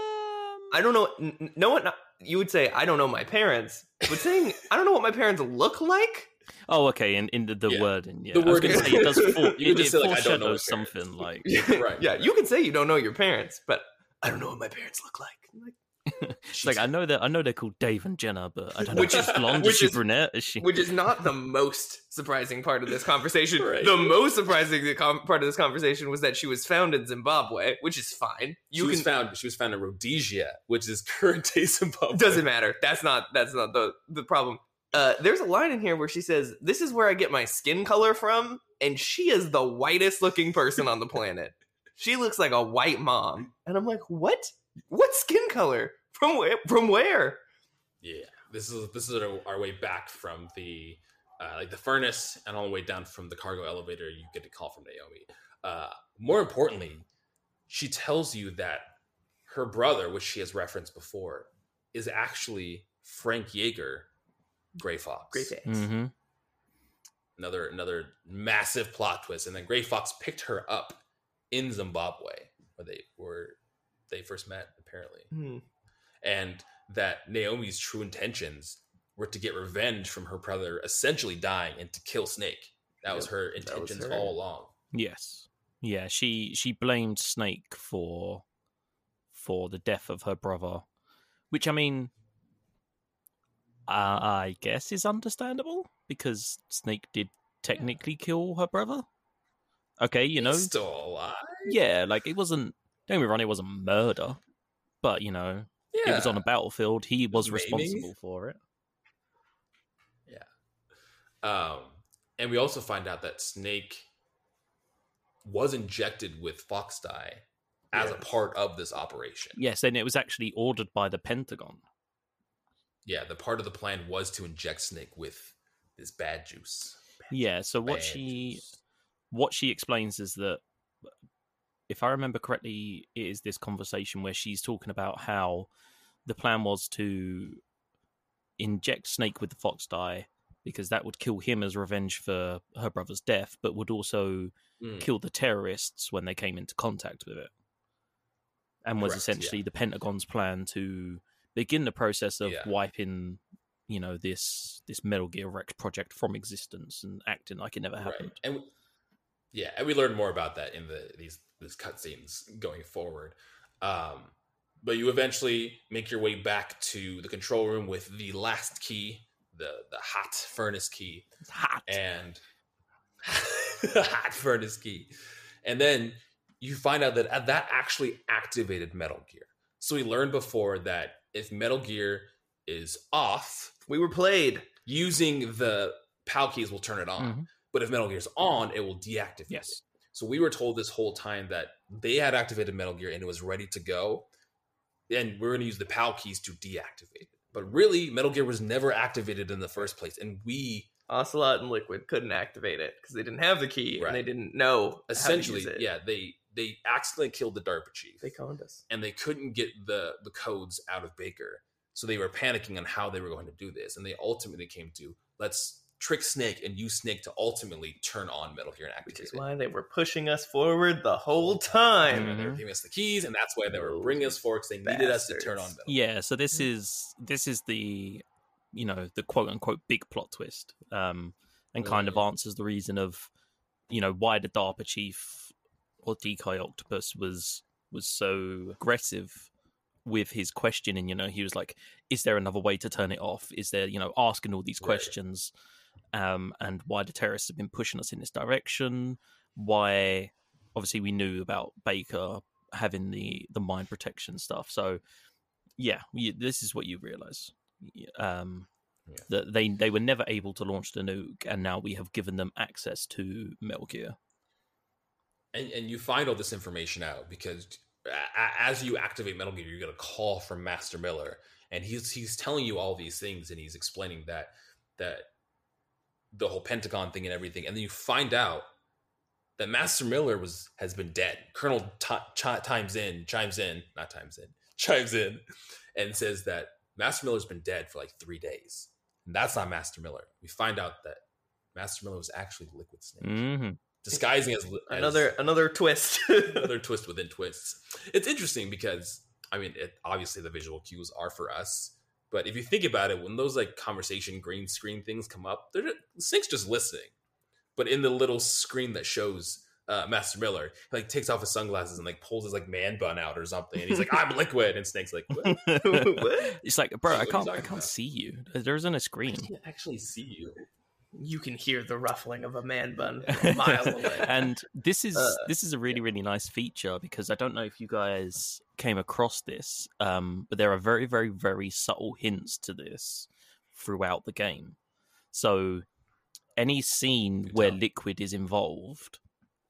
I don't know. n- n- No one. You would say I don't know my parents, but saying I don't know what my parents look like. Oh, okay. In in the, the Yeah. wording, yeah. The I was going to wording. say it does. For, You it, could it say, like, I don't know foreshadows something like. Right. Yeah, you can say you don't know your parents, but I don't know what my parents look like. Like, It's like I know that I know they're called Dave and Jenna, but I don't know Which if she's is- blonde. Is which she is- brunette? Is she? which is not the most surprising part of this conversation. Right. The most surprising com- part of this conversation was that she was found in Zimbabwe, which is fine. she You was found she was found in Rhodesia, which is current day Zimbabwe. doesn't matter. That's not that's not the the problem. Uh, there's a line in here where she says, "This is where I get my skin color from," and she is the whitest looking person on the planet. She looks like a white mom, and I'm like, "What? What skin color? From where? From where?" Yeah, this is this is our, our way back from the uh, like the furnace, and all the way down from the cargo elevator, you get a call from Naomi. Uh, more importantly, she tells you that her brother, which she has referenced before, is actually Frank Jaeger, Gray Fox. Great face. hmm Another another massive plot twist, and then Gray Fox picked her up in Zimbabwe, where they were they first met, apparently Hmm. And that Naomi's true intentions were to get revenge from her brother essentially dying and to kill Snake. That was her that was intentions her. all along. Yes. Yeah, she she blamed Snake for for the death of her brother, which I mean uh, I guess is understandable because Snake did technically kill her brother. Okay, you know. He's still alive. Yeah, like it wasn't don't get me wrong, it wasn't murder. But, you know, Yeah. it was on a battlefield. He was Maiming? responsible for it. Yeah. Um, and we also find out that Snake was injected with FOXDIE as a part of this operation. Yes, and it was actually ordered by the Pentagon. Yeah, the part of the plan was to inject Snake with this bad juice. Yeah, so what she juice. what she explains is that if I remember correctly, it is this conversation where she's talking about how the plan was to inject Snake with the FOXDIE because that would kill him as revenge for her brother's death, but would also Mm. kill the terrorists when they came into contact with it. And was Correct, essentially yeah. the Pentagon's plan to begin the process of Yeah. wiping, you know, this this Metal Gear REX project from existence and acting like it never happened. Right. And yeah, and we learn more about that in the these these cutscenes going forward. Um, but you eventually make your way back to the control room with the last key, the the hot furnace key, It's hot. and hot furnace key, and then you find out that that actually activated Metal Gear. So we learned before that if Metal Gear is off, We were played. using the PAL keys will turn it on. Mhm. But if Metal Gear's on, it will deactivate. Yes. it. So we were told this whole time that they had activated Metal Gear and it was ready to go. And we're going to use the PAL keys to deactivate it. But really, Metal Gear was never activated in the first place. And we Ocelot and Liquid couldn't activate it because they didn't have the key Right. and they didn't know essentially, how to use it. yeah, they they accidentally killed the DARPA chief. They conned us. and they couldn't get the the codes out of Baker. So they were panicking on how they were going to do this, and they ultimately came to let's trick Snake and use Snake to ultimately turn on Metal Gear and Which is it. why they were pushing us forward the whole time. And they were giving us the keys, and that's why they were bringing us forward because they needed us to turn on Metal. Yeah, so this is this is the you know the quote unquote big plot twist, um, and kind of Mm. answers the reason of you know why the DARPA chief or Decoy Octopus was was so aggressive with his questioning. You know, he was like, "Is there another way to turn it off? Is there you know asking all these Right. questions?" Um, and why the terrorists have been pushing us in this direction? Why? Obviously, we knew about Baker having the the mind protection stuff. So, yeah, you, this is what you realize. Um, Yeah. That they they were never able to launch the nuke, and now we have given them access to Metal Gear. and, and you find all this information out because as you activate Metal Gear, you get a call from Master Miller, and he's he's telling you all these things, and he's explaining that that the whole Pentagon thing and everything, and then you find out that Master Miller was has been dead. Colonel Ti Chi- chimes in, chimes in, not times in, chimes in, and says that Master Miller's been dead for like three days, and that's not Master Miller. We find out that Master Miller was actually Liquid Snake hmm disguising as, as Another another twist. another twist within twists. It's interesting because I mean, it, obviously the visual cues are for us, but if you think about it, when those like conversation green screen things come up, they're just, Snake's just listening. But in the little screen that shows uh, Master Miller, he like takes off his sunglasses and like pulls his like man bun out or something, and he's like, "I'm liquid," and Snake's like, "What? what? it's like, bro, I can't, I can't about? see you. There isn't a screen. I can't actually see you." You can hear the ruffling of a man bun a mile away. and this is Uh, this is a really really nice feature because I don't know if you guys came across this, um, but there are very very very subtle hints to this throughout the game. So any scene Good where tell. Liquid is involved,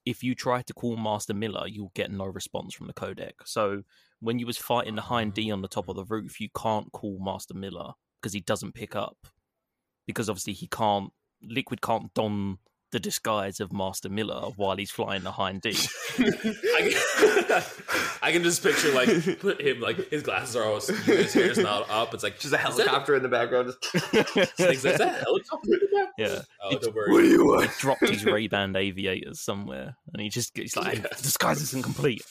if you try to call Master Miller, you'll get no response from the codec. So when you was fighting the Hind D on the top of the roof, you can't call Master Miller because he doesn't pick up. Because obviously he can't Liquid can't don the disguise of Master Miller while he's flying the Hind D. I can, just picture like put him like his glasses are always askew, his hair's not up. It's like Just a "Is that- helicopter in the background. Just, like, "Is that a helicopter in the back?" Yeah. Oh, don't worry. what do you want? Dropped his Ray Ban aviators somewhere, and he just he's like, Yes. disguise isn't complete.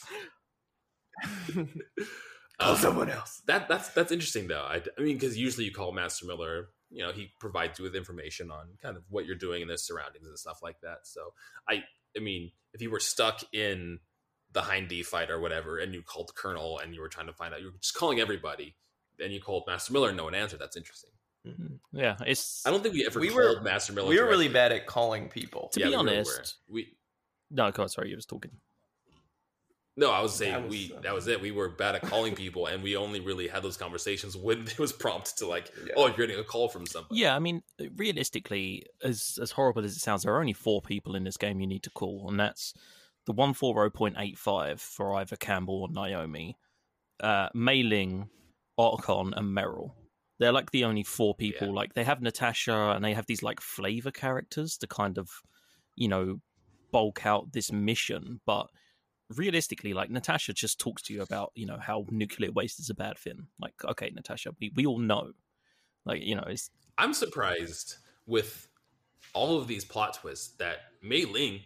Call Um, someone else. that that's that's interesting though. I, I mean, because usually you call Master Miller you know he provides you with information on kind of what you're doing in the surroundings and stuff like that. So I I mean, if you were stuck in the Hind D fight or whatever, and you called Colonel and you were trying to find out, you were just calling everybody, and you called Master Miller and no one answered. That's interesting. Mm-hmm. Yeah, it's. I don't think we ever We called were- Master Miller. we were really bad at calling people. To Yeah, be we honest- were. we No, God, sorry, you was talking. No, I was saying That was, we uh, that was it. We were bad at calling people, and we only really had those conversations when it was prompted to like, Yeah. oh, you're getting a call from somebody. Yeah, I mean, realistically, as as horrible as it sounds, there are only four people in this game you need to call, and that's the one four zero point eight five for either Campbell or Naomi, uh, Mei-Ling, Otacon, and Meryl. They're like the only four people. Yeah. Like they have Natasha, and they have these like flavor characters to kind of, you know, bulk out this mission. But realistically, like Natasha just talks to you about, you know, how nuclear waste is a bad thing. Like, okay, Natasha, we, we all know. Like, you know, it's I'm surprised with all of these plot twists that Mei Ling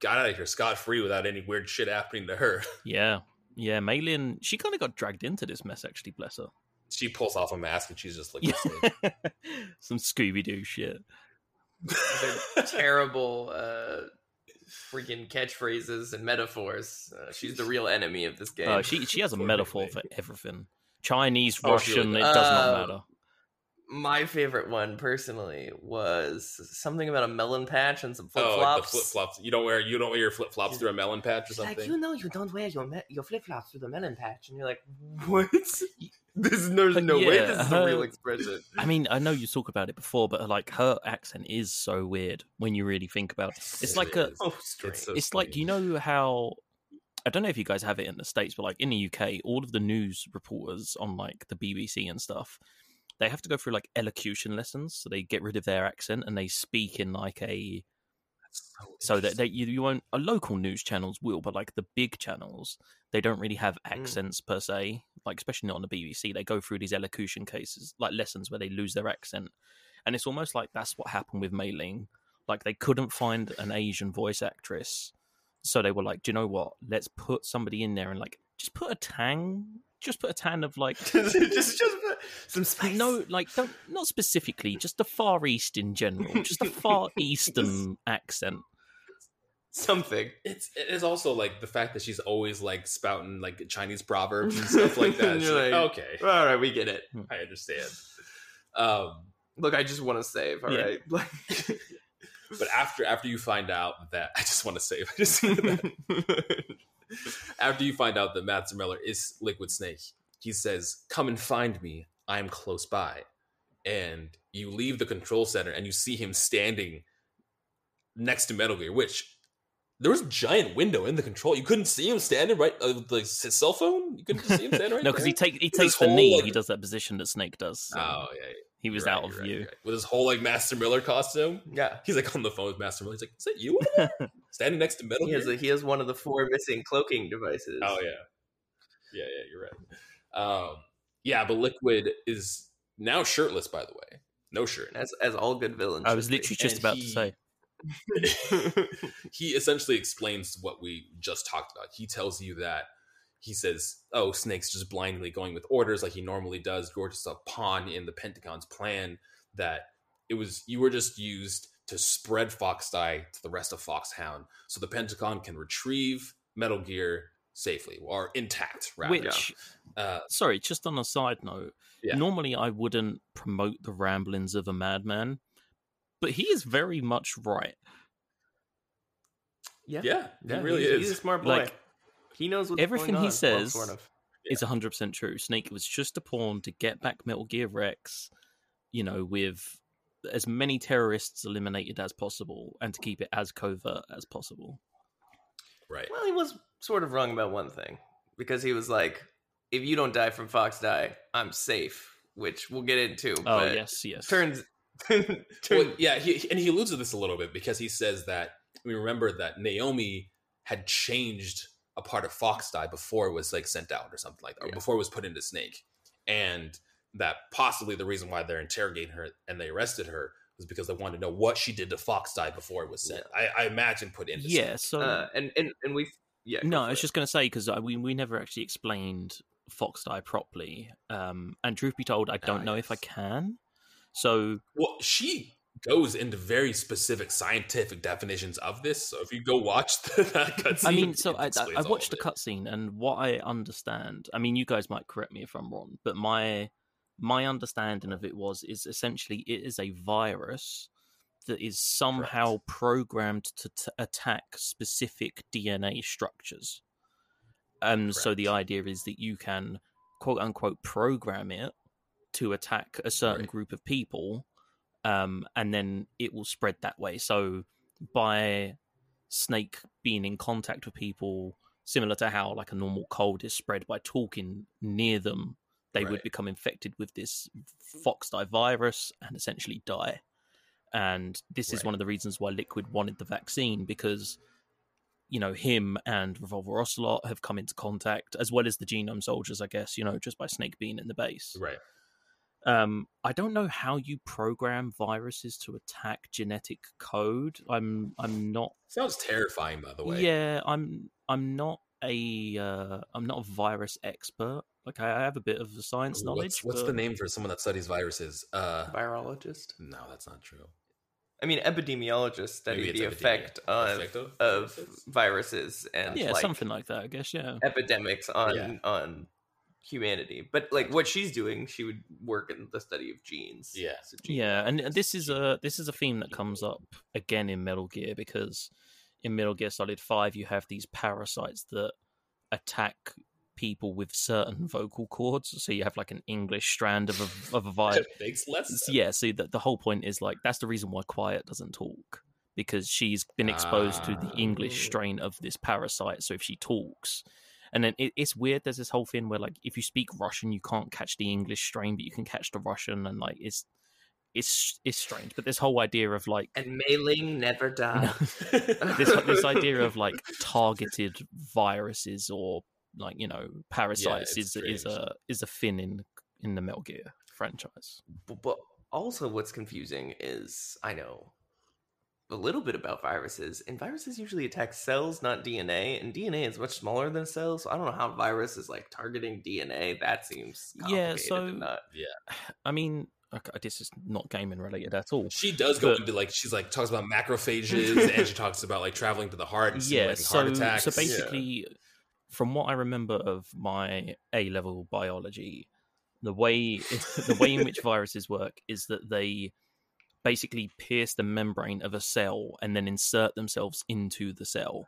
got out of here scot free without any weird shit happening to her. Yeah, yeah. Mei Ling, she kind of got dragged into this mess. Actually, bless her. she pulls off a mask and she's just like, Yeah. Some Scooby Doo shit. Terrible uh freaking catchphrases and metaphors. Uh, she's the real enemy of this game. Uh, she she has a metaphor for everything. Chinese, Oh, she really Russian. it does. does not Uh, matter. My favorite one personally was something about a melon patch and some flip flops. oh, like the flops. flip flops. You don't wear you don't wear your flip flops through a melon patch or She's like, something. you know, you don't wear your me- your flip flops through the melon patch, and you're like, what? this is there's But no way this is a real expression. I mean, I know you talk about it before, but like her accent is so weird when you really think about it. It's It like a. Oh, It's strange. so it's like you know how I don't know if you guys have it in the states, but like in the UK, all of the news reporters on like the BBC and stuff, they have to go through like elocution lessons, so they get rid of their accent and they speak in like a so, so that they you, you won't uh, local news channels will, but like the big channels, they don't really have Mm. accents per se. Like especially not on the BBC, they go through these elocution cases, like lessons where they lose their accent, and it's almost like that's what happened with Mei Ling. Like they couldn't find an Asian voice actress, so they were like, "Do you know what? Let's put somebody in there and like just put a tang, just put a tan of like." just, just some spice. No, like don't not specifically, just the Far East in general, just a Far Eastern accent. something. It's it is also like the fact that she's always like spouting like Chinese proverbs and stuff like that. And you're like, like, okay, All right, we get it. I understand. Um, Look, I just want to save. All Yeah. right. Like, but after after you find out that I just want to save, I just said that. after you find out that Matt Miller is Liquid Snake, he says, "Come and find me. I am close by." And you leave the control center and you see him standing next to Metal Gear, which there was a giant window in the control. You couldn't see him standing right uh, with like, his cell phone. You couldn't see him standing right. no, because he there? take he With his takes the whole, knee. like- He does that position that Snake does. so Oh yeah, he was you're out of right, view. right. with his whole like Master Miller costume. yeah. He's like on the phone with Master Miller. He's like, "Is that you standing next to Metal He has, Gear?" a, he has one of the four missing cloaking devices. Oh yeah, yeah, yeah. You're right. Um, yeah, but Liquid is now shirtless. By the way, no shirt. As, as all good villains. I was literally just And about he- to say. he essentially explains what we just talked about. He tells you that he says, "Oh, Snake's just blindly going with orders like he normally does. You're just a pawn in the Pentagon's plan. That it was you were just used to spread FOXDIE to the rest of Foxhound, so the Pentagon can retrieve Metal Gear safely or intact. Rather, Which, uh, sorry, just on a side note, Yeah. normally I wouldn't promote the ramblings of a madman, but he is very much right. yeah. yeah, Yeah, he really he's, is. He's a smart boy. Like, he knows what's everything going he says- Well, sort of. It's 100% true. Snake was just a pawn to get back Metal Gear REX, you know, with as many terrorists eliminated as possible and to keep it as covert as possible. Right. Well, he was sort of wrong about one thing because he was like, "If you don't die from FOXDIE, I'm safe," which we'll get into. Oh, but yes, yes. Turns. Well, turns yeah, he, he- and he alludes to this a little bit because he says that we remember that Naomi had changed a part of FOXDIE before it was like sent out or something like that, or Yeah. before it was put into Snake, and that possibly the reason why they're interrogating her and they arrested her was because they wanted to know what she did to FOXDIE before it was sent. I, I imagine put into yeah, Snake. so. uh, and and and we. Yeah. no, I was it. just going to say because we we never actually explained FOXDIE properly. Um, and truth be told, I don't Ah, know if I can. So Well, she goes into very specific scientific definitions of this. So if you go watch the, that cutscene, I mean, so I, I, I watched the of it. cutscene, and what I understand. I mean, you guys might correct me if I'm wrong, but my my understanding of it was is essentially it is a virus that is somehow programmed to t- attack specific DNA structures. Um, so the idea is that you can quote unquote program it to attack a certain Right. group of people, um, and then it will spread that way. So by snake being in contact with people, similar to how like a normal cold is spread by talking near them, they would become infected with this FOXDIE virus and essentially die. And this is one of the reasons why Liquid wanted the vaccine because you know him and Revolver Ocelot have come into contact, as well as the Genome Soldiers, I guess. You know, just by Snake being in the base. Right. Um, I don't know how you program viruses to attack genetic code. I'm I'm not. Sounds terrifying, by the way. Yeah, I'm I'm not a uh, I'm not a virus expert. Like I have a bit of the science knowledge. What's, what's the name for someone that studies viruses? Uh, Virologist. no, that's not true. I mean, epidemiologists study Maybe it's the epidemia. effect on, Effect of of viruses? viruses and Yeah, like something like that. I guess. Yeah. epidemics on Yeah. on humanity. But like what she's doing, she would work in the study of genes. Yeah. So gene- Yeah, and this is a this is a theme that comes up again in Metal Gear because in Metal Gear Solid Five you have these parasites that attack people with certain vocal cords. So you have like an English strand of a of a virus. That makes less sense. yeah, see that the whole point is like that's the reason why Quiet doesn't talk because she's been exposed to the English Ah. strain of this parasite. So if she talks, and then it, it's weird. There's this whole thing where like if you speak Russian, you can't catch the English strain, but you can catch the Russian, and like it's it's it's strange. But this whole idea of like And Mei Ling never died. this this idea of like targeted viruses or like you know parasites it's is is a is a fin in in the Metal Gear franchise. but, but also what's confusing is I know a little bit about viruses, and viruses usually attack cells, not DNA, and DNA is much smaller than cells. So I don't know how virus is like targeting DNA. That seems Yeah, so- and not I mean, okay, this is not gaming related at all. She does go But- into like she's like talks about macrophages and she talks about like traveling to the heart and yeah, yeah, so heart attacks. so basically, from what I remember of my A level biology, the way the way in which viruses work is that they basically pierce the membrane of a cell and then insert themselves into the cell.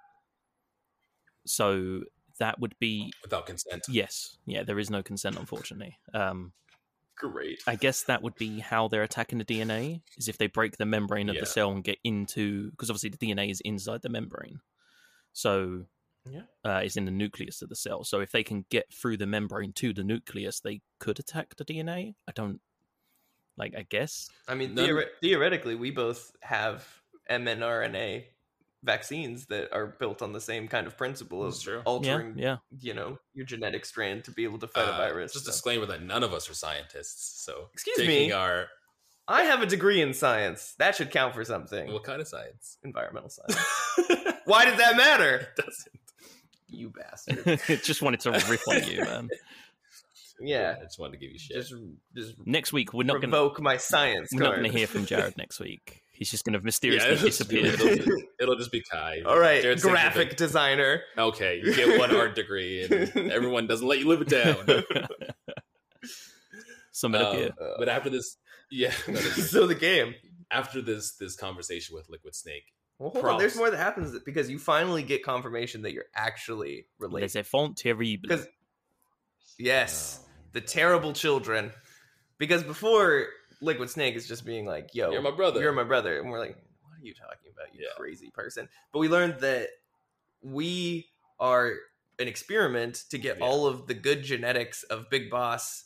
So that would be without consent. yes, yeah. There is no consent, unfortunately. Um, Great. I guess that would be how they're attacking the DNA is if they break the membrane of Yeah. the cell and get into because obviously the DNA is inside the membrane, so Yeah. uh, it's in the nucleus of the cell. So if they can get through the membrane to the nucleus, they could attack the DNA. I don't like. I guess I mean, None- theoretically, we both have mRNA vaccines that are built on the same kind of principle of true. altering, yeah, you know, your genetic strand to be able to fight a Uh, virus. Just so. disclaimer that none of us are scientists. So Excuse taking me? our I have a degree in science. That should count for something. what kind of science? Environmental science. Why does that matter? It doesn't. You bastard. just wanted to rip on you, man. Yeah. I just wanted to give you shit. Just, just Next week we're not going to revoke my science. we're not going to hear from Jared next week. He's just going to yeah, mysteriously it'll, just be, disappear. it'll, just, it'll just be Kai. All right, Jared's taking a graphic designer. Okay, you get one art degree, and everyone doesn't let you live it down. so Metal Um, Gear. but after this, yeah, that is- so the game. after this this conversation with Liquid Snake, Well, hold on. There's more that happens because you finally get confirmation that you're actually related. Les related. enfants terribles. Because yes, Oh. the terrible children. Because before Liquid Snake is just being like, "Yo, You're my brother. You're my brother," and we're like, "What are you talking about, you Yeah. crazy person?" But we learned that we are an experiment to get Yeah. all of the good genetics of Big Boss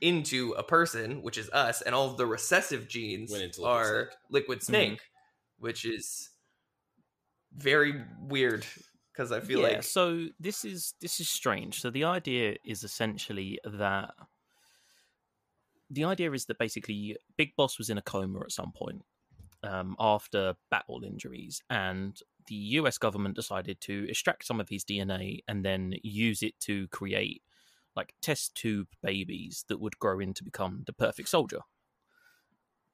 into a person, which is us, and all of the recessive genes Went into Liquid are Snake. Liquid Snake, which is very weird because I feel yeah, like so this is this is strange. So the idea is essentially that the idea is that basically Big Boss was in a coma at some point um, after battle injuries, and the U.S. government decided to extract some of his DNA and then use it to create like test tube babies that would grow in to become the perfect soldier.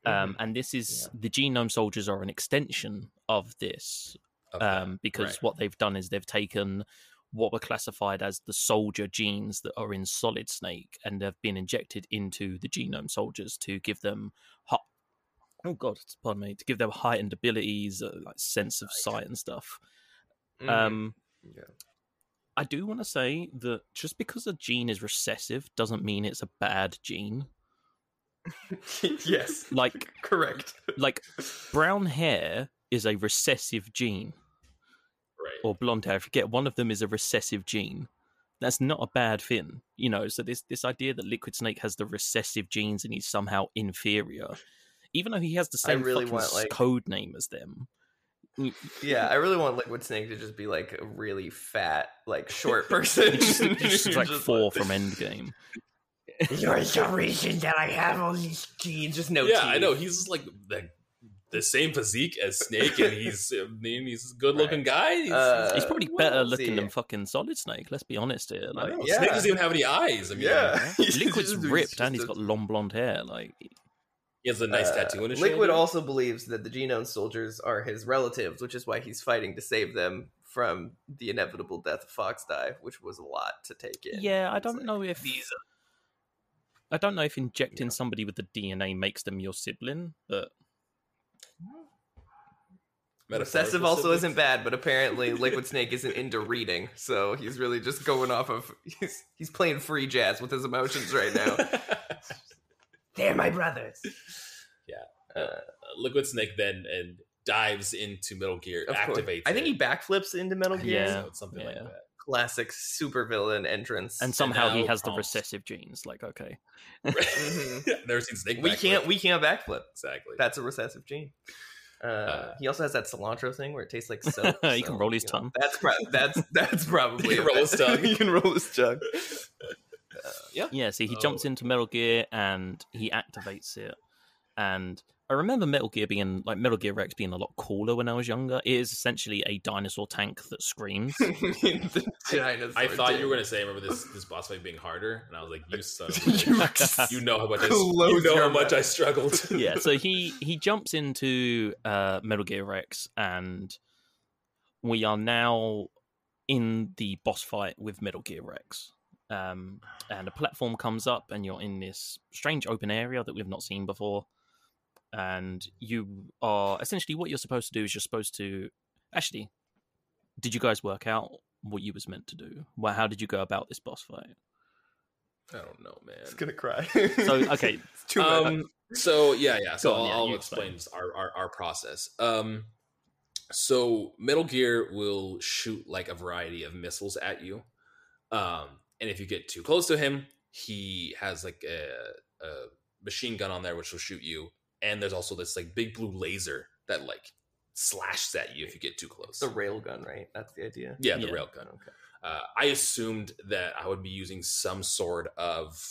Um, and this is the genome soldiers are an extension of this Okay. um, because right. what they've done is they've taken what were classified as the soldier genes that are in Solid Snake and have been injected into the genome soldiers to give them hot. Oh God, pardon me. To give them heightened abilities, uh, like sense of sight and stuff. Mhm. Um, yeah. I do want to say that just because a gene is recessive doesn't mean it's a bad gene. yes, Like, correct. like brown hair is a recessive gene. right. or blonde hair. I forget one of them is a recessive gene. That's not a bad thing, you know. So this this idea that Liquid Snake has the recessive genes and he's somehow inferior, even though he has the same really fucking want, like- code name as them. Yeah, I really want Liquid Snake to just be like a really fat, like short person. He just, just looks like Just Thor from Endgame. You're the reason that I have all these genes. Just no yeah, teeth. I know. He's like the, the same physique as Snake, and he's I mean, he's a good looking guy. He's, Uh, He's probably better let's looking see. than fucking Solid Snake. Let's be honest here. Like, Yeah. Snake doesn't even have any eyes. I mean, Yeah. He's Liquid's just- ripped and he's got long blonde hair. Like, he has a nice Uh, tattoo in his Liquid shoulder. also believes that the Genome soldiers are his relatives, which is why he's fighting to save them from the inevitable death of FOXDIE, which was a lot to take in. yeah, I don't like, know if these I don't know if injecting somebody with the DNA makes them your sibling, but Metaphorical Recessive also siblings. isn't bad, but apparently Liquid Snake isn't into reading, so he's really just going off of he's, he's playing free jazz with his emotions right now. They're my brothers. Uh, Liquid Snake then and dives into Metal Gear, Of course. I think he backflips into Metal Gear. Yeah. So it's something like that. Classic supervillain entrance. and somehow he now has the recessive genes. Like, okay, Mhm. I've never seen Snake. we backflip. can't we can't backflip. exactly. That's a recessive gene. Uh, Uh, he also has that cilantro thing where it tastes like soap. He so, can roll his you know, tongue. That's pro- that's that's probably He can roll his tongue. he can roll his tongue. Uh, yeah. yeah. See, he Oh. jumps into Metal Gear and he activates it. And I remember Metal Gear being like Metal Gear REX being a lot cooler when I was younger. It is essentially a dinosaur tank that screams. The dinosaur I thought you were gonna say, remember this this boss fight being harder, and I was like, you son of You you know how much I, Close you know how much. I struggled. yeah, so he he jumps into uh, Metal Gear REX, and we are now in the boss fight with Metal Gear REX. Um, and a platform comes up, and you're in this strange open area that we've not seen before. And you are essentially what you're supposed to do is you're supposed to actually. Did you guys work out what you was meant to do? Well, how did you go about this boss fight? I don't know, man. It's gonna cry. So okay, It's too much. um, so yeah, yeah. So on, I'll, yeah, I'll explain explain. our, our our process. Um, so Metal Gear will shoot like a variety of missiles at you, um, and if you get too close to him, he has like a, a machine gun on there which will shoot you, and there's also this like big blue laser that like slashes at you if you get too close. the railgun, right? That's the idea. yeah, the Yeah. railgun. Okay. Uh, I assumed that I would be using some sort of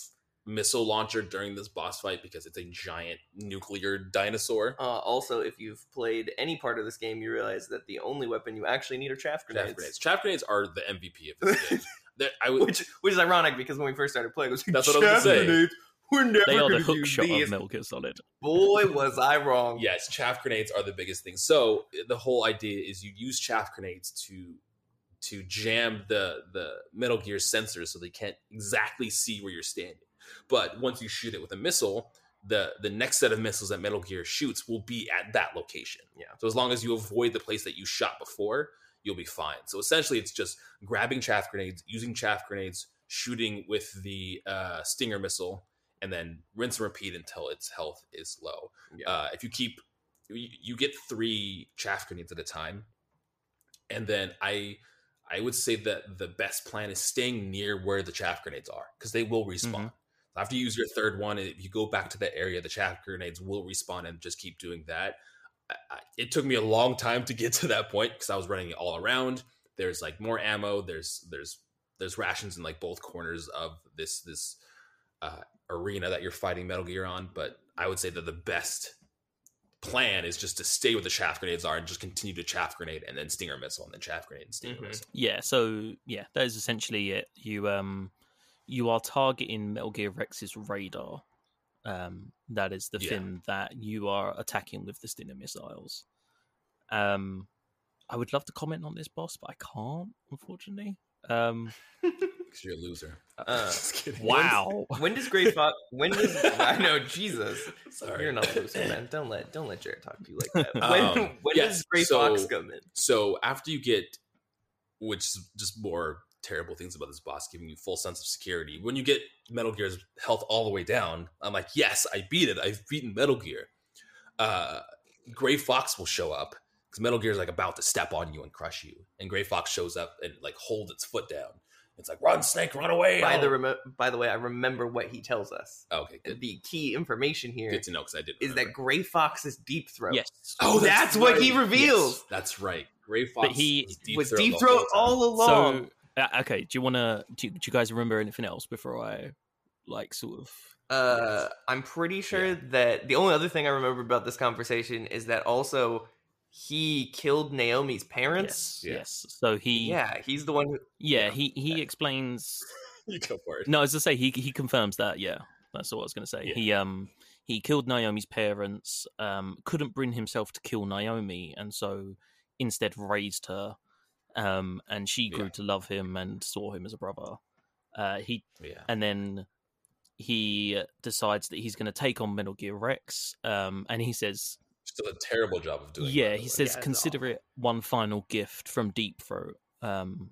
missile launcher during this boss fight because it's a giant nuclear dinosaur. Uh, also, if you've played any part of this game, you realize that the only weapon you actually need are chaff grenades. Chaff grenades. Chaff grenades are the MVP of this game. That- I which which is ironic because when we first started playing, it was like, That's what I was gonna say. grenades, We're never they are the gonna hook use shot these." of Metal Gear Solid. Boy, was I wrong. yes, chaff grenades are the biggest thing. So the whole idea is you use chaff grenades to to jam the the Metal Gear sensors so they can't exactly see where you're standing. But once you shoot it with a missile, the the next set of missiles that Metal Gear shoots will be at that location. Yeah. So as long as you avoid the place that you shot before, you'll be fine. So essentially, it's just grabbing chaff grenades, using chaff grenades, shooting with the uh, Stinger missile, and then rinse and repeat until its health is low. Yeah. Uh, if you keep, you, you get three chaff grenades at a time, and then I, I would say that the best plan is staying near where the chaff grenades are because they will respawn. Mhm. After you use your third one, if you go back to that area, the chaff grenades will respawn and just keep doing that. I, I, it took me a long time to get to that point because I was running it all around. There's like more ammo. There's there's there's rations in like both corners of this this uh, arena that you're fighting Metal Gear on. But I would say that the best plan is just to stay where the chaff grenades are and just continue to chaff grenade and then stinger missile and then chaff grenade and stinger Mhm. missile. Yeah, so yeah, that is essentially it. You um you are targeting Metal Gear REX's radar. Um, that is the Yeah. fin that you are attacking with the Stinger missiles. Um, I would love to comment on this boss, but I can't, unfortunately. Um, Because you're a loser. Uh, Just kidding. wow. when does Gray Fox? When does I know Jesus? Sorry. You're not a loser, man. Don't let don't let Jared talk to you like that. Um, When, when yes, does Gray so- Fox come in? So after you get, which is just more terrible things about this boss, giving you full sense of security. When you get Metal Gear's health all the way down, I'm like, yes, I beat it. I've beaten Metal Gear. Uh, Gray Fox will show up because Metal Gear is like about to step on you and crush you, and Gray Fox shows up and like holds its foot down. It's like, run, Snake, run away! By the Oh. remo- by the way, I remember what he tells us. okay, good, The key information here good to know because I did. is that Gray Fox's deep throat. Yes. Oh, That's that's right. what he reveals. Yes, that's right. Gray Fox he was deep was throat deep the throat all along. So, uh, okay, do you want to? Do, you- do you guys remember anything else before I, like, sort of? Uh, I'm pretty sure Yeah. that the only other thing I remember about this conversation is that also he killed Naomi's parents. Yes, Yeah. yes. So he, yeah, Yeah, he's the one who. yeah, he he explains. you go for it. No, as I say, he he confirms that. Yeah, that's what I was going to say. Yeah. He um he killed Naomi's parents. Um, couldn't bring himself to kill Naomi, and so instead raised her. Um, and she grew Yeah. to love him and saw him as a brother. Uh, he Yeah. and then he decides that he's going to take on Metal Gear Rex. Um, and he says, Just did a terrible job of doing. "Yeah," he says, Yeah, "Consider it one final gift from Deep Throat." Um,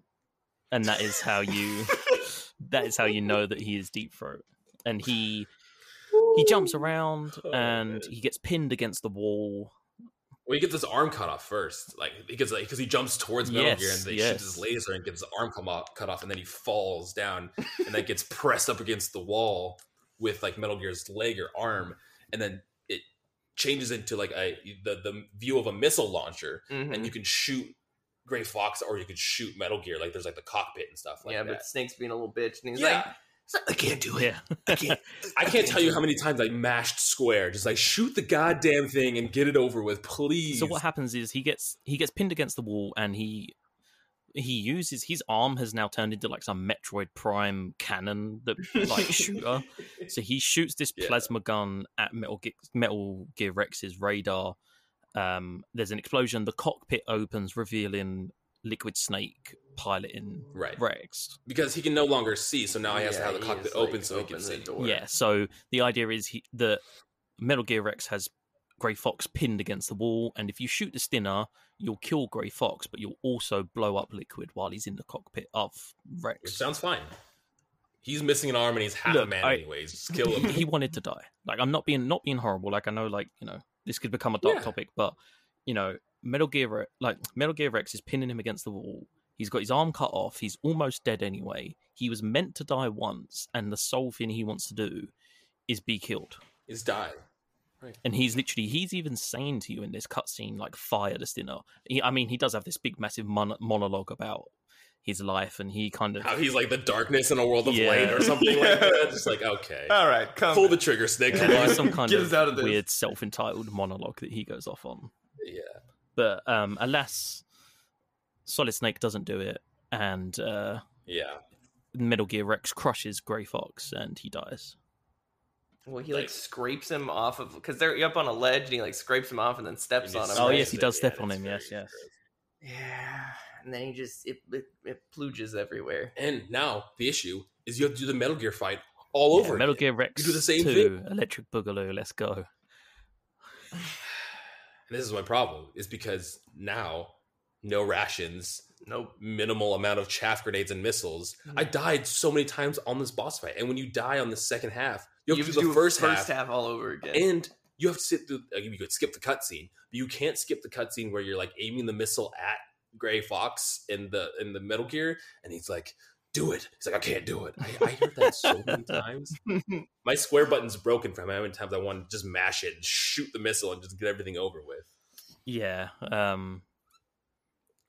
and that is how you that is how you know that he is Deep Throat. And he he jumps around Oh, and man. he gets pinned against the wall. Well, he gets his arm cut off first, like because like because he jumps towards Metal Gear and they yes. shoots his laser and gets his arm come off, cut off, and then he falls down and then gets pressed up against the wall with like Metal Gear's leg or arm, and then it changes into like a the the view of a missile launcher, Mhm. and you can shoot Gray Fox or you could shoot Metal Gear, like there's like the cockpit and stuff like yeah, that. but Snake's being a little bitch, and he's yeah, like, "I can't do it. Yeah. I can't. I can't tell you how many times I mashed square, just like shoot the goddamn thing and get it over with, please. So what happens is he gets he gets pinned against the wall and he he uses his arm has now turned into like some Metroid Prime cannon that like shooter. So he shoots this Yeah. plasma gun at Metal Gear, Metal Gear Rex's radar. Um, there's an explosion. The cockpit opens, revealing Liquid Snake piloting Right. Rex. because he can no longer see, so now he has to have the cockpit is, like, open so he can open see. the door. Yeah. So the idea is he, that Metal Gear Rex has Grey Fox pinned against the wall, and if you shoot the Stinger, you'll kill Grey Fox, but you'll also blow up Liquid while he's in the cockpit of Which Rex. sounds fine. He's missing an arm and he's half a Look, man I- anyways. Just kill him. he wanted to die. Like I'm not being not being horrible. Like I know, like you know, this could become a dark Yeah. topic, but you know, Metal Gear like Metal Gear Rex is pinning him against the wall. He's got his arm cut off. He's almost dead anyway. He was meant to die once, and the sole thing he wants to do is be killed. He's dying. And he's literally he's even saying to you in this cutscene like fire the Stinger. He, I mean, he does have this big massive mon- monologue about his life, and he kind of How he's like the darkness in a world of Yeah. light or something like that. Just like, okay. All right, come. Pull the trigger, Snake. Come there's on. some kind Get of, us out of this. weird self-entitled monologue that he goes off on. Yeah. But um, alas, Solid Snake doesn't do it, and uh, Yeah. Metal Gear Rex crushes Grey Fox, and he dies. Well, he like, Like- scrapes him off of because they're up on a ledge, and he like scrapes him off and then steps on him. Oh, yes, he does step Yeah, on him, yes, yes. gross. Yeah, and then he just it it, it pluges everywhere. And now the issue is you have to do the Metal Gear fight all Yeah, over. Metal again. Gear Rex. You do the same 2, Electric Boogaloo. Let's go. And this is my problem, is because now no rations, Nope. minimal amount of chaff grenades and missiles. I mm-hmm. died so many times on this boss fight, and when you die on the second half, you have to do the it first, first half, half all over again. and you have to sit through. You could skip the cutscene, but you can't skip the cutscene where you're like aiming the missile at Gray Fox in the in the Metal Gear, and he's like, "Do it." He's like, "I can't do it." I, I heard that so many times. My square button's broken from how many times I want to just mash it and shoot the missile and just get everything over with. Yeah. Um,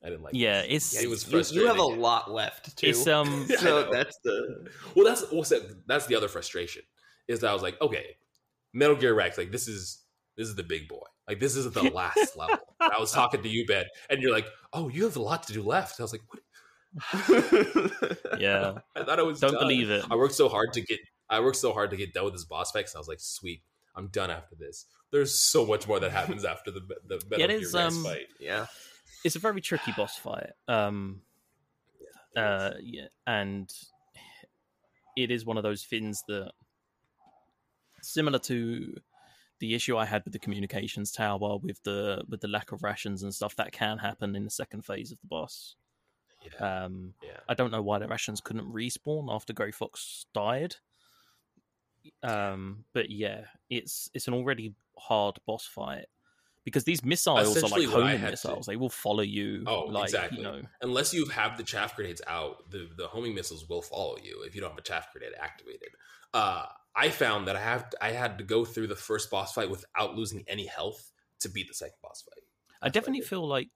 I didn't like. yeah, it. it's It was you, you have a lot left too. it's um so that's the Well, that's also that's the other frustration is that I was like, okay, Metal Gear Rex, like this is this is the big boy. Like this is the last level. I was talking to you, Ben, and you're like, oh, you have a lot to do left. I was like, what? yeah. I thought I was Don't done. believe it. I worked so hard to get. I worked so hard to get done with this boss fight because I was like, sweet, I'm done after this. There's so much more that happens after the the Metal Yeah, Gear is, um, fight. Yeah. it's a very tricky boss fight. Um, uh, yeah, and it is one of those things that, similar to the issue I had with the communications tower, with the with the lack of rations and stuff, that can happen in the second phase of the boss. Yeah, Um, yeah. I don't know why the rations couldn't respawn after Grey Fox died. Um, but yeah, it's it's an already hard boss fight because these missiles are like homing had to- missiles. They will follow you. Oh, like, exactly. You know, Unless you have the chaff grenades out, the, the homing missiles will follow you if you don't have a chaff grenade activated. Uh, I found that I have I had to go through the first boss fight without losing any health to beat the second boss fight. I definitely feel like,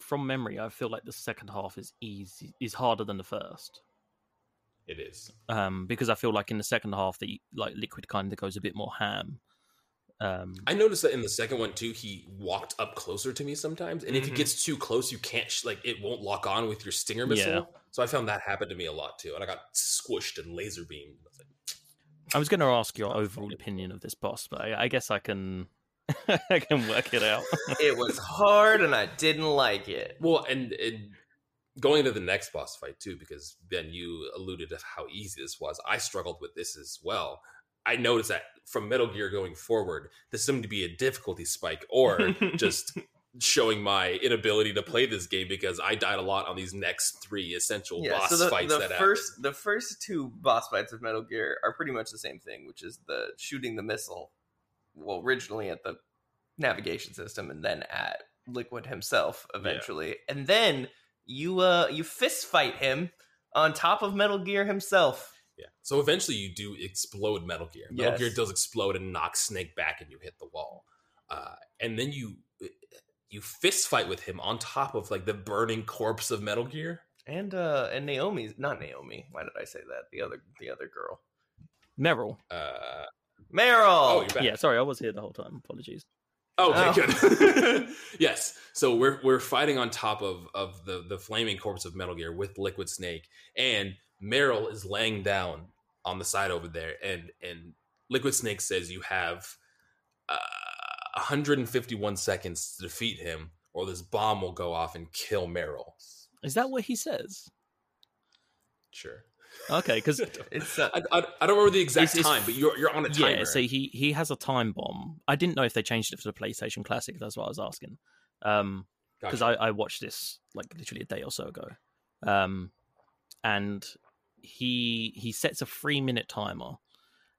from memory, I feel like the second half is easy is harder than the first. It is. Um, because I feel like in the second half, the like liquid kind of goes a bit more ham. Um, I noticed that in the second one too, he walked up closer to me sometimes, and if he Mhm. gets too close, you can't sh- like it won't lock on with your stinger missile. Yeah. So I found that happened to me a lot too, and I got squished and laser beamed. I was like, I was going to ask your overall opinion of this boss, but I, I guess I can I can work it out. It was hard and I didn't like it. Well, and, and going into the next boss fight too, because Ben, you alluded to how easy this was. I struggled with this as well. I noticed that from Metal Gear going forward, this seemed to be a difficulty spike, or just showing my inability to play this game because I died a lot on these next three essential Yeah, boss so the, fights the that first happen. the first two boss fights of Metal Gear are pretty much the same thing, which is the shooting the missile. Well, originally at the navigation system, and then at Liquid himself eventually, and then you uh you fist fight him on top of Metal Gear himself. Yeah. So eventually you do explode Metal Gear. Metal Yes. Gear does explode and knocks Snake back and you hit the wall. Uh, and then you you fist fight with him on top of like the burning corpse of Metal Gear. And uh and Naomi's not Naomi. Why did I say that? The other the other girl. Meryl. Uh, Meryl. oh, you're back. Yeah, sorry, I was here the whole time. Apologies. Okay, Oh. good. yes. So we're we're fighting on top of of the the flaming corpse of Metal Gear with Liquid Snake, and Meryl is laying down on the side over there, and and Liquid Snake says you have uh, 151 seconds to defeat him, or this bomb will go off and kill Meryl. Is that what he says? Sure. Okay, because It's uh, I, I, I don't remember the exact It's- it's- time, but you're you're on a timer. yeah, so he he has a time bomb. I didn't know if they changed it for the PlayStation Classic. That's what I was asking. Um, because Gotcha. I, I watched this like literally a day or so ago, um, and he he sets a three minute timer,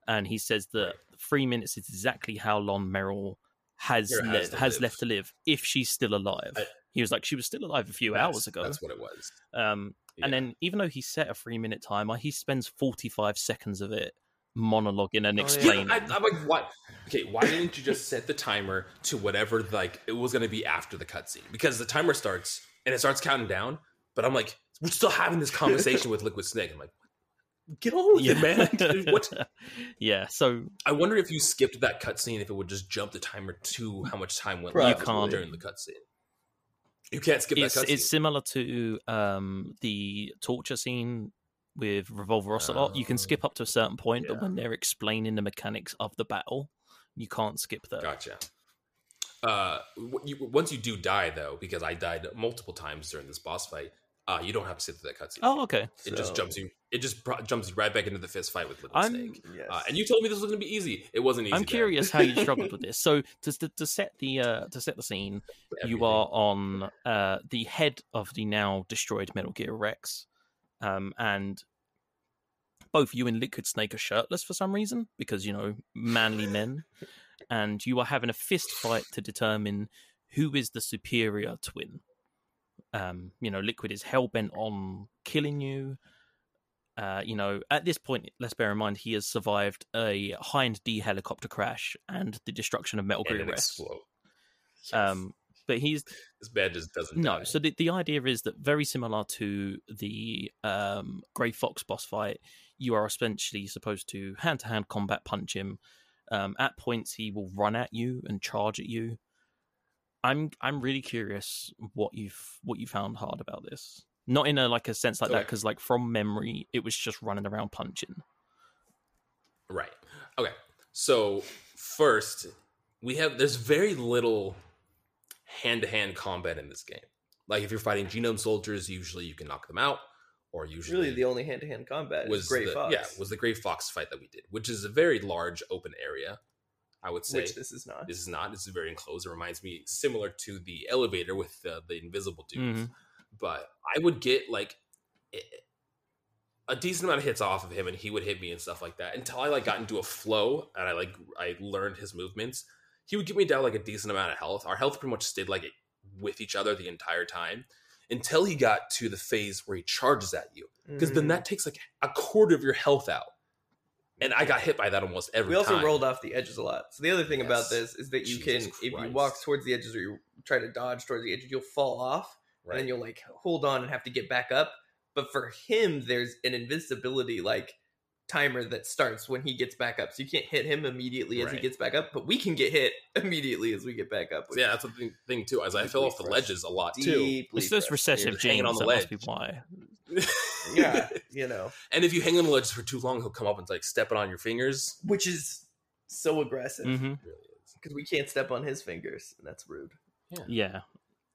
and he says that three minutes is exactly how long Meryl has le- has has, left to live if she's still alive. I- he was like she was still alive a few hours ago. That's what it was. Um, and then even though he set a three minute timer, he spends forty five seconds of it monologuing and Oh, yeah. explaining. Yeah, I, I'm like, what? Okay, why didn't you just set the timer to whatever like it was going to be after the cutscene? Because the timer starts and it starts counting down, but I'm like, we're still having this conversation with Liquid Snake. I'm like, get on with it, man. What? yeah, so I wonder if you skipped that cutscene, if it would just jump the timer to how much time went Probably. left during the cutscene. You can't skip it's that cutscene. it's similar to um the torture scene with Revolver Ocelot. you can Oh, skip up to a certain point, yeah. but when they're explaining the mechanics of the battle, you can't skip that. Gotcha. Uh, you, once you do die, though, because I died multiple times during this boss fight, uh, you don't have to sit through that cutscene. Oh, okay. It just jumps you. It just pro- jumps you right back into the fist fight with Liquid I'm- Snake. yes. Uh, and you told me this was going to be easy. It wasn't easy. I'm man. curious how you struggled with this. So to, to to set the uh to set the scene, Everything. you are on uh the head of the now destroyed Metal Gear Rex, um and both you and Liquid Snake are shirtless for some reason because you know manly men, and you are having a fist fight to determine who is the superior twin. Um, you know, Liquid is hell bent on killing you. Uh, you know, at this point, let's bear in mind he has survived a Hind D helicopter crash and the destruction of Metal Gear it Rex. Yes. Um, but he's this bed just doesn't. no. die. So the, the idea is that very similar to the um, Grey Fox boss fight, you are essentially supposed to hand to hand combat punch him. Um, at points, he will run at you and charge at you. I'm I'm really curious what you've what you found hard about this. Not in a like a sense like that because like from memory, it was just running around punching. Right. Okay. So first, we have there's very little hand to hand combat in this game. Like if you're fighting genome soldiers, usually you can knock them out, or usually Really, the only hand to hand combat was is Gray the, Fox. Yeah, was the Gray Fox fight that we did, which is a very large open area. I would say which this is not. this is not. This is very enclosed. It reminds me similar to the elevator with the, the invisible dudes. Mhm. But I would get like a decent amount of hits off of him, and he would hit me and stuff like that until I like got into a flow and I like I learned his movements. He would get me down like a decent amount of health. Our health pretty much stayed like with each other the entire time until he got to the phase where he charges at you because then Mhm. that takes like a quarter of your health out. And I got hit by that almost every time. we also time. rolled off the edges a lot. So the other thing about this is that you Jesus can, if you walk towards the edges or you try to dodge towards the edges, you'll fall off, right? and then you'll like hold on and have to get back up. But for him, there's an invincibility like timer that starts when he gets back up, so you can't hit him immediately as he gets back up, but we can get hit immediately as we get back up. yeah, that's the thing, thing too. As I fell off the Deeply ledges a lot is too. deeply It's those recessive just hanging genes on the that must be ledge. why. Yeah, you know, and if you hang on the ledges for too long, he'll come up and like stepping on your fingers. which is so aggressive hmm really because we can't step on his fingers, and that's rude. Yeah. yeah.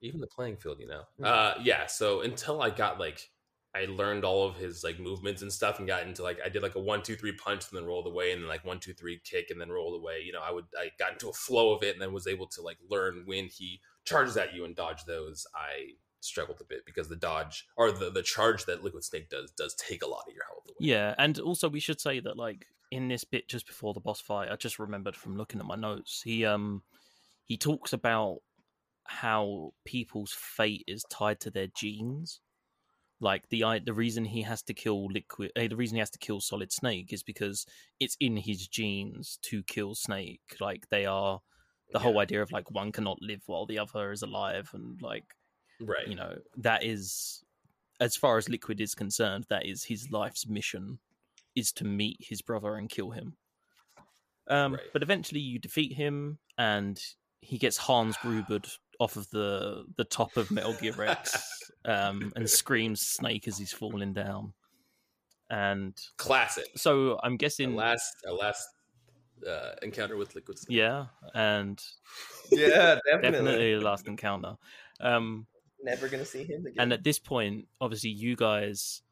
Even the playing field, you know. Uh, yeah. So until I got like, I learned all of his like movements and stuff, and got into like I did like a one two three punch, and then rolled away, and then like one two three kick, and then rolled away. You know, I would I got into a flow of it, and then was able to like learn when he charges at you and dodge those. I struggled a bit because the dodge or the the charge that Liquid Snake does does take a lot of your health away. Yeah, and also we should say that like in this bit just before the boss fight, I just remembered from looking at my notes. He um he talks about how people's fate is tied to their genes. Like the i- the reason he has to kill liquid, eh, the reason he has to kill Solid Snake is because it's in his genes to kill Snake. Like they are the whole idea of like one cannot live while the other is alive, and like right. you know that is as far as liquid is concerned that is his life's mission is to meet his brother and kill him um Right. but eventually you defeat him and he gets hans grubered off of the the top of metal gear rex um and screams snake as he's falling down and Classic. so i'm Our guessing last our last uh, encounter with Liquid Snake. yeah and Yeah, definitely. definitely the last encounter um Never gonna see him again. and at this point obviously you guys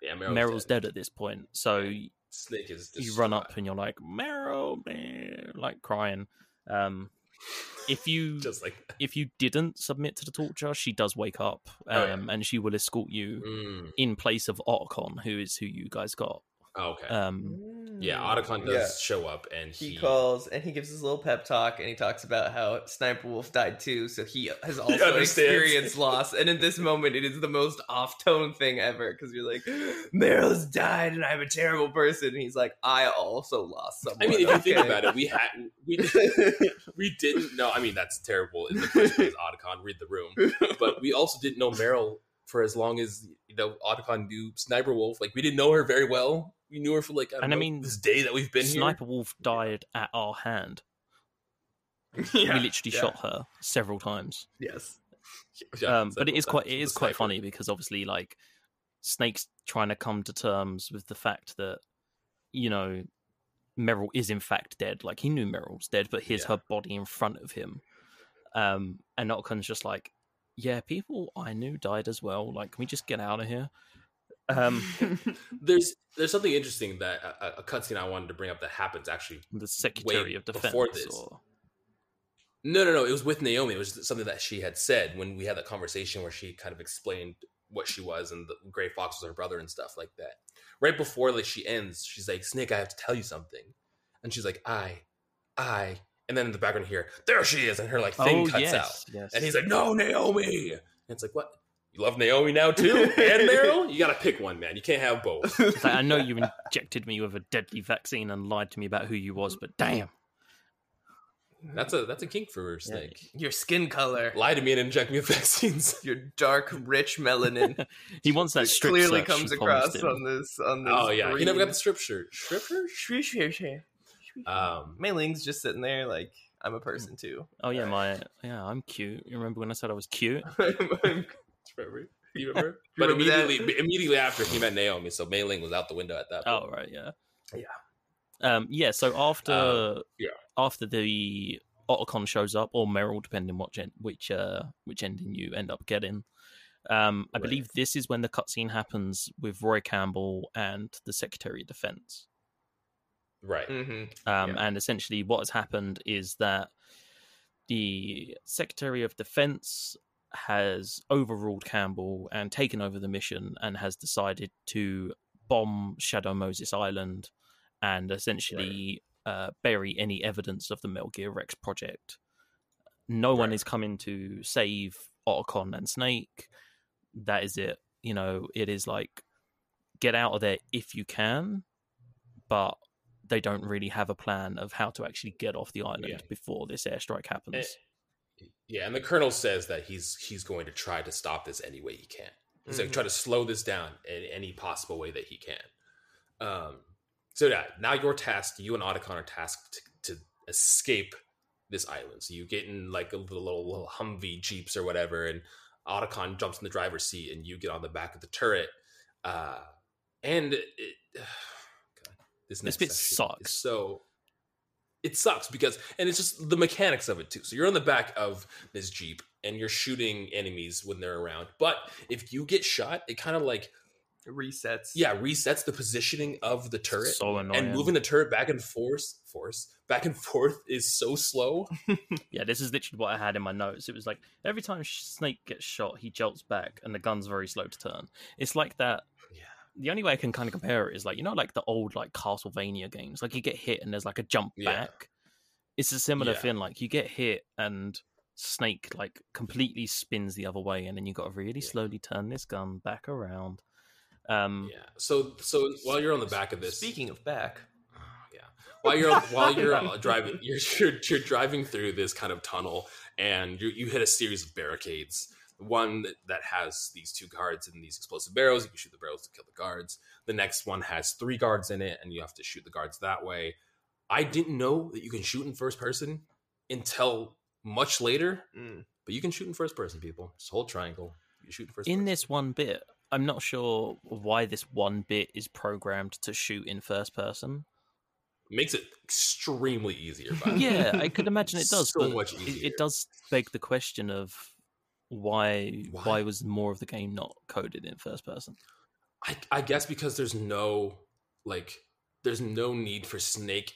Yeah, Meryl's, Meryl's dead. at this point, so Yeah. Snake is. you run up and you're like Meryl, man," like crying. Um, if you just like if you didn't submit to the torture, she does wake up, um, Oh, yeah. and she will escort you Mm, in place of Otacon, who is who you guys got. Oh, okay. Um, yeah, Mm. Otacon does Yeah. show up, and He, he, calls and he gives his little pep talk and he talks about how Sniper Wolf died too, so he has also understands. experienced loss. And in this moment, it is the most off tone thing ever because you're like, Meryl's died and I'm a terrible person. And he's like, I also lost someone. I mean, if you think about it, we had we we didn't know. I mean, that's terrible in the first place. Otacon, read the room, but we also didn't know Meryl for as long as you know Otacon knew Sniper Wolf. Like we didn't know her very well. We knew her for like I And I mean, this day that we've been Sniper Wolf died at our hand. yeah. we literally yeah. shot her several times. Yes. Yeah, um, but it is quite it is quite funny because obviously like Snake's trying to come to terms with the fact that you know Meryl is in fact dead. Like he knew Meryl's dead, but here's Yeah. her body in front of him. Um, and Otacon's just like, yeah, people I knew died as well. Like, can we just get out of here? Um, There's there's something interesting that a, a cutscene I wanted to bring up that happens actually the Secretary of Defense. before this. Or... No, no, no. It was with Naomi. It was something that she had said when we had that conversation where she kind of explained what she was and the Gray Fox was her brother and stuff like that. Right before like she ends, she's like, "Snake, I have to tell you something," and she's like, "I, I," and then in the background here, there she is, and her like thing oh cuts yes, out, yes. and he's like, "No, Naomi," and it's like, "What? You love Naomi now too, and Meryl? You gotta pick one, man. You can't have both." Like, I know you injected me with a deadly vaccine and lied to me about who you was, but damn. That's a that's a kink for her Snake. Your skin color, Lie to me and inject me with vaccines. your dark, rich melanin He wants that that strip clearly comes across him. on this on this. Oh yeah, he never got the strip shirt. Strip shirt? Shush, shush, shush. Um, Mei Ling's just sitting there like I'm a person too. Oh yeah, my yeah, I'm cute. You remember when I said I was cute? Remember? You remember? You but remember that? immediately, immediately after he met Naomi, so Mei Ling was out the window at that point. Oh right, yeah. Yeah, um, yeah. So after Um, yeah. after the Otacon shows up, or Meryl, depending what gen- which uh which ending you end up getting. Um, I Right. believe this is when the cutscene happens with Roy Campbell and the Secretary of Defense. Right. hmm Um, Yeah. And essentially, what has happened is that the Secretary of Defense has overruled Campbell and taken over the mission and has decided to bomb Shadow Moses Island and essentially uh, bury any evidence of the Metal Gear Rex project. No one is coming to save Otacon and Snake. That is it. You know, it is like get out of there if you can, but they don't really have a plan of how to actually get off the island Yeah. before this airstrike happens. Eh, Yeah, and the colonel says that he's he's going to try to stop this any way he can. He's like Mhm. try to slow this down in any possible way that he can. Um, so yeah, now you're tasked. You and Otacon are tasked to, to escape this island. So you get in like a little, little Humvee jeeps or whatever, and Otacon jumps in the driver's seat, and you get on the back of the turret. Uh, and it, this next bit section is sucks. So it sucks because, and it's just the mechanics of it too. So you're on the back of this jeep, and you're shooting enemies when they're around. But if you get shot, it kind of like Resets. yeah resets the positioning of the turret so annoying. and moving the turret back and forth force back and forth is so slow Yeah, this is literally what I had in my notes. It was like every time Snake gets shot, he jolts back, and the gun's very slow to turn. It's like that. yeah The only way I can kind of compare it is like you know, like the old like Castlevania games. Like you get hit and there's like a jump Yeah. back. It's a similar Yeah. thing. Like you get hit and Snake like completely spins the other way, and then you got to really Yeah. slowly turn this gun back around. Um, yeah so so while you're on the back of this Speaking of back, yeah while you're while you're uh, driving you're, you're you're driving through this kind of tunnel and you you hit a series of barricades one that, that has these two guards and these explosive barrels you can shoot the barrels to kill the guards the next one has three guards in it and you have to shoot the guards that way i didn't know that you can shoot in first person until much later mm, but you can shoot in first person people just hold triangle you shoot in first in person. this one bit, I'm not sure why this one bit is programmed to shoot in first person. makes it extremely easier by yeah, I could imagine it does. So but much it, easier. it does beg the question of why, Why? why was more of the game not coded in first person? I, I guess because there's no like there's no need for Snake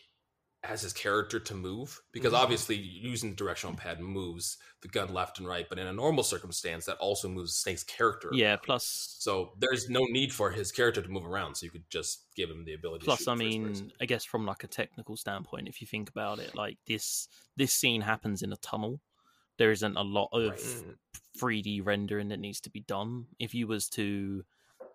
as his character to move because Mhm. obviously using the directional pad moves the gun left and right, but in a normal circumstance that also moves Snake's character. Yeah. around. Plus, So there's no need for his character to move around, so you could just give him the ability. to plus, I mean. I guess from like a technical standpoint, if you think about it, like this this scene happens in a tunnel. There isn't a lot of Right. mm, 3D rendering that needs to be done. If you was to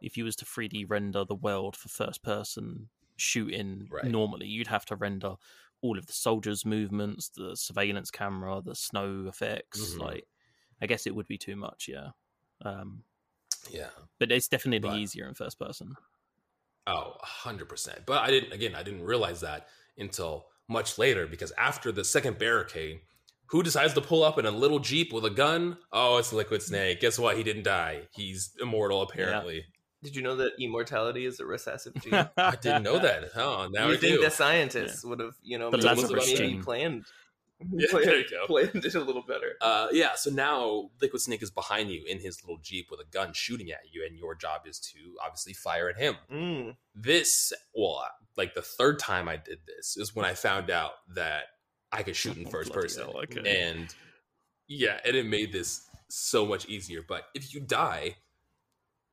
if you was to 3D render the world for first person shooting Right. normally, you'd have to render all of the soldiers' movements, the surveillance camera, the snow effects. Mhm. Like, I guess it would be too much, yeah. Um, yeah. but it's definitely But- easier in first person. Oh, 100%. But I didn't, again, I didn't realize that until much later because after the second barricade, who decides to pull up in a little Jeep with a gun? Oh, it's Liquid Snake. Guess what? He didn't die. He's immortal, apparently. Did you know that immortality is a recessive gene? I didn't know that. Oh, now you I think do. the scientists would have, you know, The maybe, Lazarus planned, Yeah, planned, there you go. planned it a little better. Uh, yeah, so now Liquid Snake is behind you in his little Jeep with a gun shooting at you, and your job is to obviously fire at him. Mm, This, well, like the third time I did this is when I found out that I could shoot in first person. hell, okay. And yeah, and it made this so much easier. But if you die,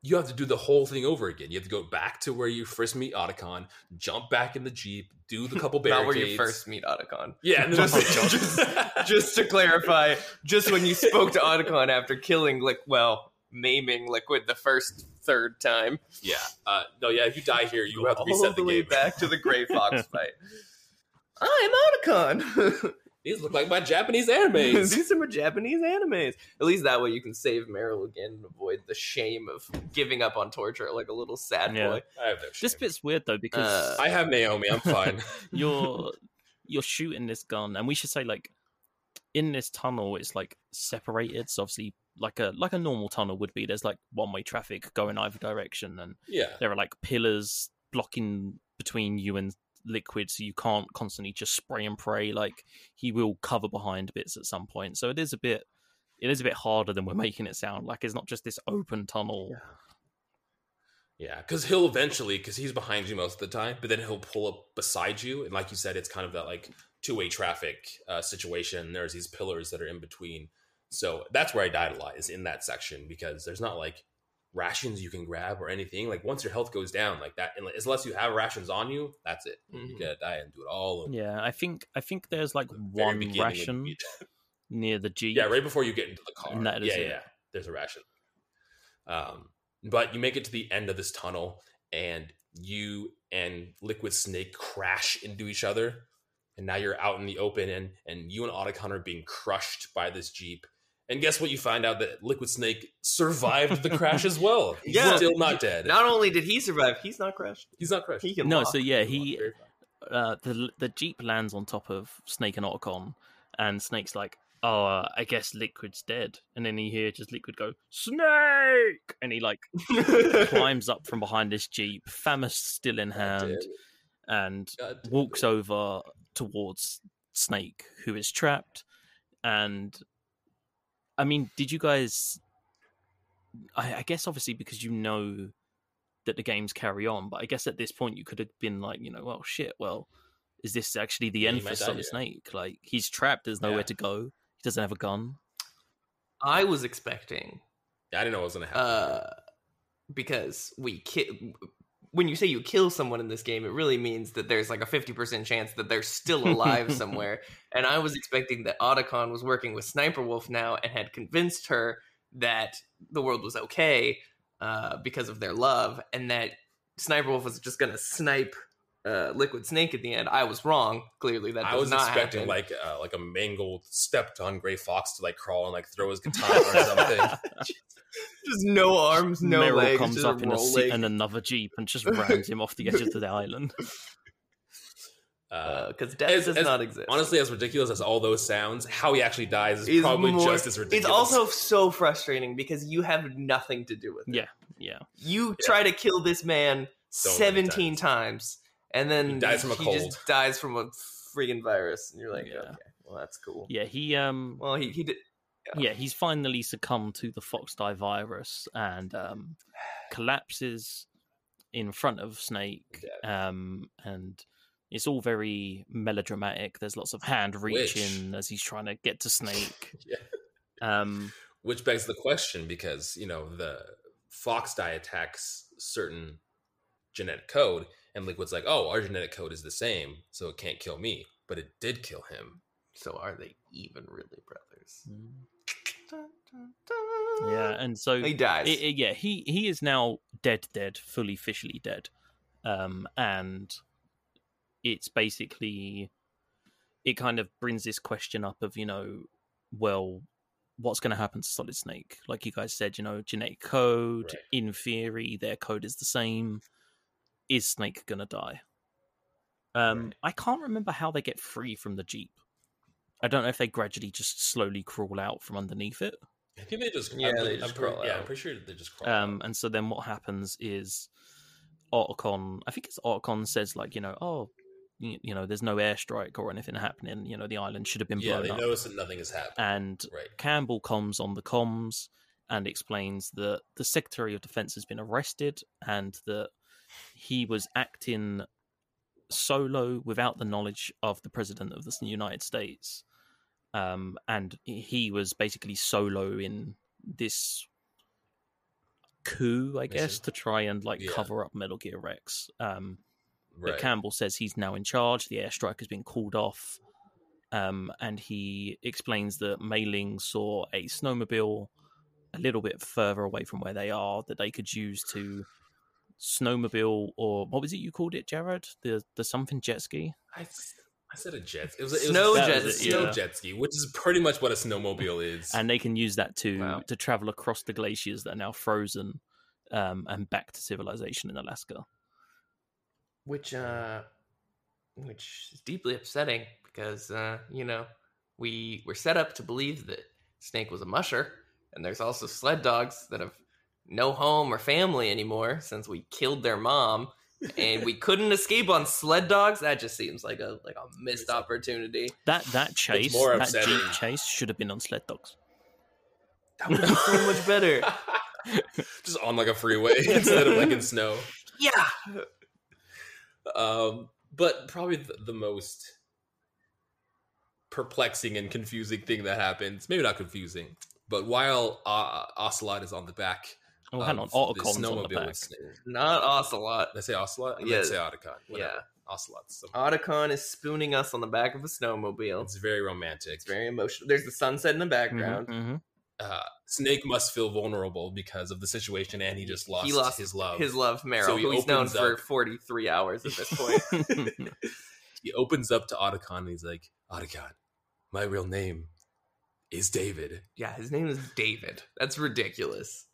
you have to do the whole thing over again. You have to go back to where you first meet Otacon, jump back in the Jeep, do the couple not where you first meet Otacon. Yeah, and then Just- just- Just to clarify, just when you spoke to Otacon after killing, like, well, maiming Liquid the first, third time. yeah. Uh, no, yeah, if you die here, you have to reset the the, way game. back to the Gray Fox fight. I'm Otacon. These look like my Japanese animes. These are my Japanese animes. At least that way you can save Meryl again and avoid the shame of giving up on torture like a little sad Yeah. boy. I have no This bit's weird though because Uh, I have Naomi. I'm fine. you're you're shooting this gun and we should say like in this tunnel it's like separated so obviously like a like a normal tunnel would be there's like one way traffic going either direction and yeah. there are like pillars blocking between you and liquid, so you can't constantly just spray and pray. Like he will cover behind bits at some point, so it is a bit it is a bit harder than we're making it sound. Like it's not just this open tunnel. Yeah. Yeah, because he'll eventually, because he's behind you most of the time, but then he'll pull up beside you, and like you said, it's kind of that like two way traffic uh, situation. There's these pillars that are in between, so that's where I died a lot is in that section because there's not like rations you can grab or anything. Like once your health goes down like that, unless you have rations on you, that's it. You Mhm. gotta die and do it all. over. Yeah, I think I think there's like The one ration near the jeep. Yeah, right before you get into the car. And that is yeah, it. yeah, yeah. There's a ration. Um, but you make it to the end of this tunnel, and you and Liquid Snake crash into each other, and now you're out in the open, and and you and Otacon are being crushed by this jeep. And guess what? You find out that Liquid Snake survived the crash as well. He's Yeah. still not dead. Not only did he survive, he's not crashed. He's not crashed. He can No, walk. so yeah, He he walked very far. uh, the the jeep lands on top of Snake and Otacon, and Snake's like, "Oh, uh, I guess Liquid's dead." And then you hear just Liquid go, "Snake!" and he like climbs up from behind this jeep, FAMAS still in hand, and walks it. over towards Snake, who is trapped. And I mean, did you guys? I, I guess obviously because you know that the games carry on, but I guess at this point you could have been like, you know, well, shit, well, is this actually the Yeah, end he for Solid. Snake? Like he's trapped, there's nowhere Yeah. to go. He doesn't have a gun. I was expecting I didn't know what was gonna happen. uh, because we ki- when you say you kill someone in this game, it really means that there's like a 50% chance that they're still alive somewhere. And I was expecting that Otacon was working with Sniper Wolf now and had convinced her that the world was okay uh, because of their love, and that Sniper Wolf was just going to snipe uh, Liquid Snake at the end. I was wrong. Clearly, that does I was not expecting happen. like uh, like a mangled, stepped on gray fox to like crawl and like throw his guitar or something. just no arms, no Meryl legs, comes just up in, a seat in another jeep and just rams him off the edge of the island. Uh, because death as- does as- not exist. honestly, as ridiculous as all those sounds, how he actually dies is Is probably more- just as ridiculous. It's also so frustrating because you have nothing to do with it. Yeah, yeah. You try to kill this man So many 17 times. And then He dies from a he cold. just dies from a freaking virus. And you're like, Yeah. okay, well, that's cool. Yeah, he um Well, he, he did. yeah, he's finally succumbed to the Foxdie virus and um, collapses in front of Snake. Um, and it's all very melodramatic. There's lots of hand Which- reaching as he's trying to get to Snake. Yeah. Um, Which begs the question because, you know, the fox die attacks certain genetic code, and Liquid's like, oh, our genetic code is the same, so it can't kill me. But it did kill him. So are they even really brothers? yeah, and so He dies. I- I- yeah, he he is now dead, dead, fully, officially dead, um, and it's basically it kind of brings this question up of you know, well, what's going to happen to Solid Snake? Like you guys said, you know, genetic code. Right. In theory, their code is the same. Is Snake going to die? Um, Right. I can't remember how they get free from the jeep. I don't know if they gradually just slowly crawl out from underneath it. I think they just, Yeah, I'm, they I'm just pretty- crawl Yeah. I'm pretty sure they just crawl. Um, out. and so then what happens is Otacon, I think it's Otacon says like, you know, oh, you, you know, there's no airstrike or anything happening. You know, the island should have been yeah, blown they up. notice that nothing has happened. And right. Campbell comes on the comms and explains that the Secretary of Defense has been arrested and that he was acting solo without the knowledge of the President of the United States. Um, and he was basically solo in this coup, I guess, to try and like Yeah. cover up Metal Gear Rex. Um, Right. but Campbell says he's now in charge. The airstrike has been called off. Um, and he explains that Mei Ling saw a snowmobile a little bit further away from where they are that they could use to snowmobile or what was it you called it, Jared? The the something jet ski. I, s- I said a jet. It was, a- it was Snow a, jet was a ski, snow yeah. jet ski, which is pretty much what a snowmobile is. And they can use that to Wow. to travel across the glaciers that are now frozen um, and back to civilization in Alaska. which uh which is deeply upsetting because uh you know we were set up to believe that snake was a musher and there's also sled dogs that have no home or family anymore since we killed their mom and we couldn't escape on sled dogs. That just seems like a like a missed opportunity. That that chase, that jeep chase, should have been on sled dogs. That would be so much better. Just on like a freeway instead of like in snow. Yeah. Um, but probably the, the most perplexing and confusing thing that happens, maybe not confusing, but while uh, Ocelot is on the back, Oh, hang on, of the Otacon's on the snowmobile back. with Snake- Not Ocelot. They say Ocelot? I Yeah. meant to say Otacon. Whatever. Yeah. Ocelot's. So, Otacon is spooning us on the back of a snowmobile. it's very romantic. It's very emotional. There's the sunset in the Mhm, background. mhm. uh, Snake must feel vulnerable because of the situation, and he just lost, he lost his love. His love, Meryl, So he who he's known opens for 43 hours at this point. he opens up to Otacon, and he's like, "Otacon, my real name is David." yeah, his name is David. That's ridiculous.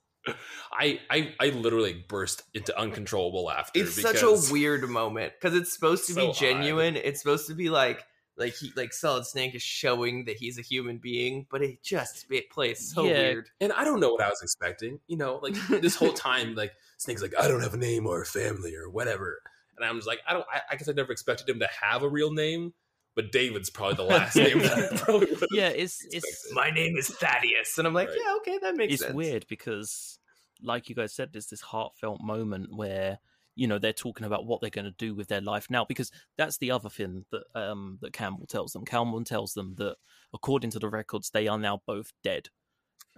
I I, I literally burst into uncontrollable laughter. It's such a weird moment because it's supposed to So be odd. genuine. It's supposed to be like like he like Solid Snake is showing that he's a human being, but it just it plays so Yeah. weird. and I don't know what I was expecting. You know, like this whole time, like Snake's like, "I don't have a name or a family or whatever," and I'm just like, I don't. I, I guess I never expected him to have a real name, but David's probably the last name that I probably yeah, it's it's. My name is Thaddeus, and I'm like, Right. yeah, okay, that makes sense. it's sense. weird because like you guys said there's this heartfelt moment where you know they're talking about what they're going to do with their life now because that's the other thing that um that campbell tells them campbell tells them that according to the records they are now both dead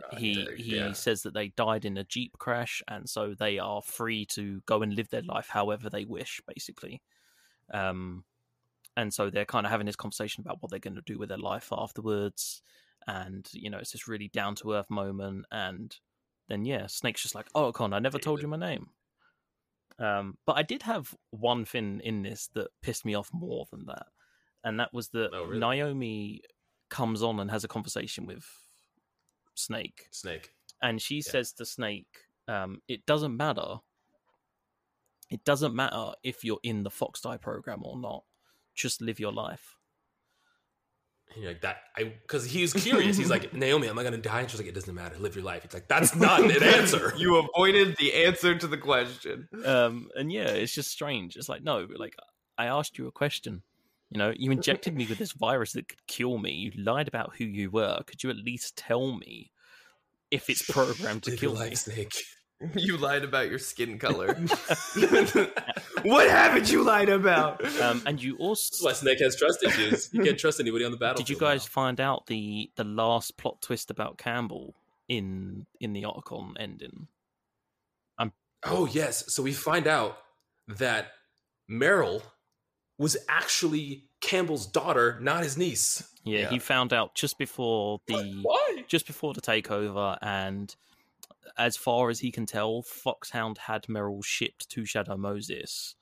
Uh, he he yeah. says that they died in a jeep crash and so they are free to go and live their life however they wish basically um and so they're kind of having this conversation about what they're going to do with their life afterwards and you know it's this really down to earth moment and then yeah snake's just like oh con i never told you my name um but i did have one thing in this that pissed me off more than that and that was that Oh, really? naomi comes on and has a conversation with snake Snake. and she says to Snake, um, "It doesn't matter. It doesn't matter if you're in the Fox Die program or not. Just live your life." And you're like that, I because he was curious. He's like, Naomi, am I gonna die? And she's like, it doesn't matter. Live your life. He's like, that's not an answer. you avoided the answer to the question. Um, and yeah, it's just strange. It's like, no, like I asked you a question. You know, you injected me with this virus that could kill me. You lied about who you were. Could you at least tell me if it's programmed to Live kill your me? Snake. You lied about your skin color. what haven't you lied about? Um, and you That's also why Snake has trust issues. You can't trust anybody on the battlefield. Did you guys find out the the last plot twist about Campbell in in the Otacon ending? now. Oh yes. So we find out that Meryl was actually Campbell's daughter, not his niece. Yeah, Yeah. he found out just before the Why? just before the takeover, and as far as he can tell, Foxhound had Meryl shipped to Shadow Moses,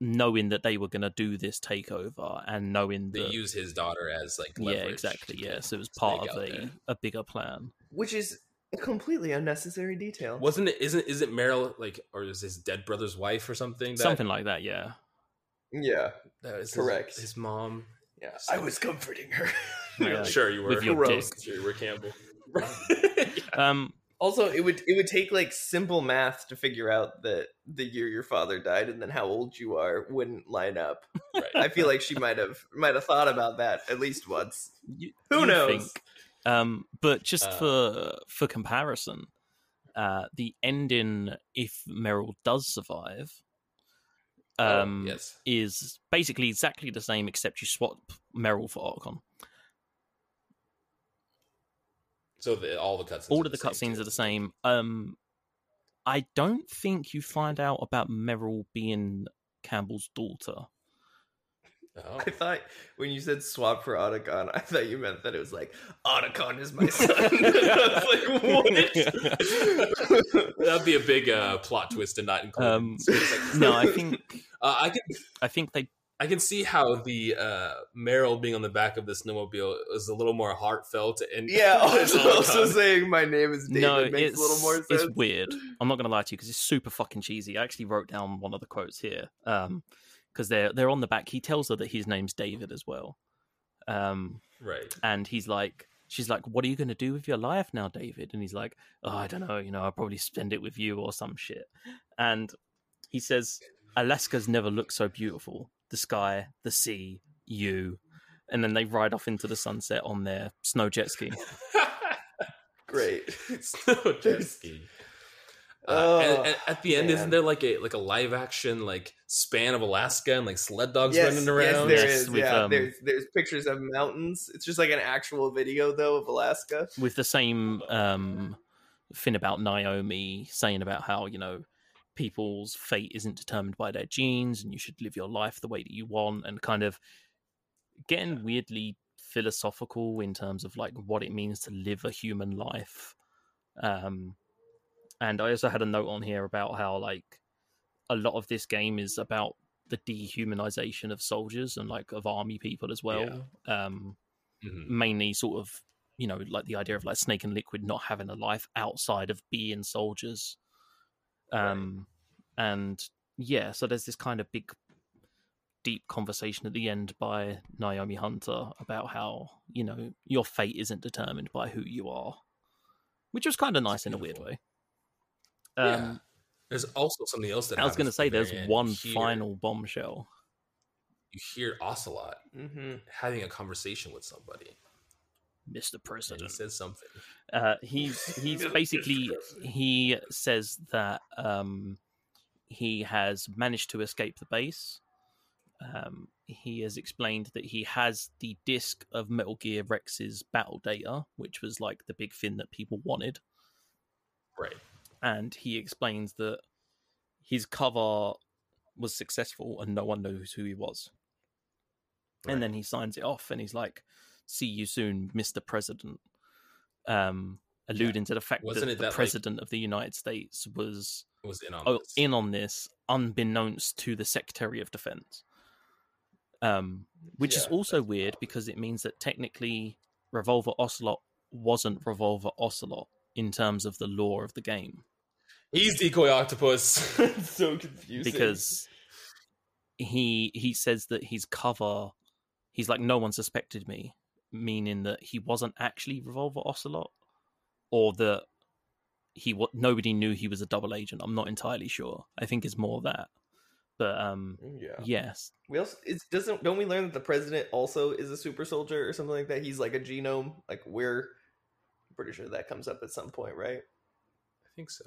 knowing that they were going to do this takeover, and knowing They that use his daughter as like yeah, exactly, Yes, yeah. So it was part of out a there. a bigger plan. Which is a completely unnecessary detail. Wasn't it? Isn't is it Meryl like, or is his dead brother's wife or something? That, Something like that, yeah. Yeah, that is his- Correct. His, mom. yeah. I was comforting her. Yeah. Sure, you were. With your Gross. dick. Sure, you were Campbell. Um, Also, it would it would take like simple math to figure out that the year your father died and then how old you are wouldn't line up. right. I feel like she might have might have thought about that at least once. you- Who you knows? Um, but just Uh, for for comparison, uh, the ending, if Meryl does survive, um, oh, yes. is basically exactly the same, except you swap Meryl for Otacon. So the, all the cutscenes. All are of the same, cutscenes are the same. Um, I don't think you find out about Meryl being Campbell's daughter. Oh. I thought when you said swap for Otacon, I thought you meant that it was like Otacon is my son. Like, what? That'd be a big uh, plot twist and not include. Um, no, I think uh, I can I think they I can see how the uh, Meryl being on the back of the snowmobile is a little more heartfelt and yeah, It's also, also saying my name is David no, makes it's a little more sense. it's weird. I'm not gonna lie to you because it's super fucking cheesy. I actually wrote down one of the quotes here. Um, because they're they're on the back. He tells her that his name's David as well. Um, right. and he's like, she's like, "What are you gonna do with your life now, David?" And he's like, "Oh, I don't know. You know, I'll probably spend it with you or some shit." And he says, Alaska's never looked so beautiful. The sky, the sea, you, and then they ride off into the sunset on their snow jet ski. Great. Snow jet ski. Uh, Oh, and, and at the end, man. isn't there like a like a live action like span of Alaska and like sled dogs yes, running yes, around? there Yes, is. with, yeah, um, there's there's pictures of mountains. It's just like an actual video though of Alaska. with the same um thing about Naomi saying about how you know people's fate isn't determined by their genes and you should live your life the way that you want and kind of getting weirdly philosophical in terms of like what it means to live a human life. Um and I also had a note on here about how like a lot of this game is about the dehumanization of soldiers and like of army people as well. Um Mhm. mainly sort of you know like the idea of like snake and liquid not having a life outside of being soldiers um and yeah so there's this kind of big deep conversation at the end by naomi hunter about how you know your fate isn't determined by who you are which was kind of nice in a weird way. Um Yeah. There's also something else that i was going to say there's very one You hear- final bombshell. You hear Ocelot Mm-hmm. having a conversation with somebody, mr and he says something. Uh, he's he's basically he says that um, he has managed to escape the base. Um, he has explained that he has the disc of Metal Gear Rex's battle data, which was like the big thing that people wanted, Right. and he explains that his cover was successful and no one knows who he was. Right. And then he signs it off and he's like, "See you soon, Mr. President." Um, alluding to the fact Wasn't that the that, like- president of the United States was was in on oh, this. in on this, unbeknownst to the Secretary of Defense. Um, which is also weird because it means that technically Revolver Ocelot wasn't Revolver Ocelot in terms of the law of the game He's decoy octopus. so confusing. because he he says that his cover he's like no one suspected me meaning that he wasn't actually revolver ocelot or that he wa- nobody knew he was a double agent i'm not entirely sure i think it's more that but um yeah. yes We also it doesn't don't we learn that the president also is a super soldier or something like that? He's like a genome. Like we're pretty sure that comes up at some point, right? I think so.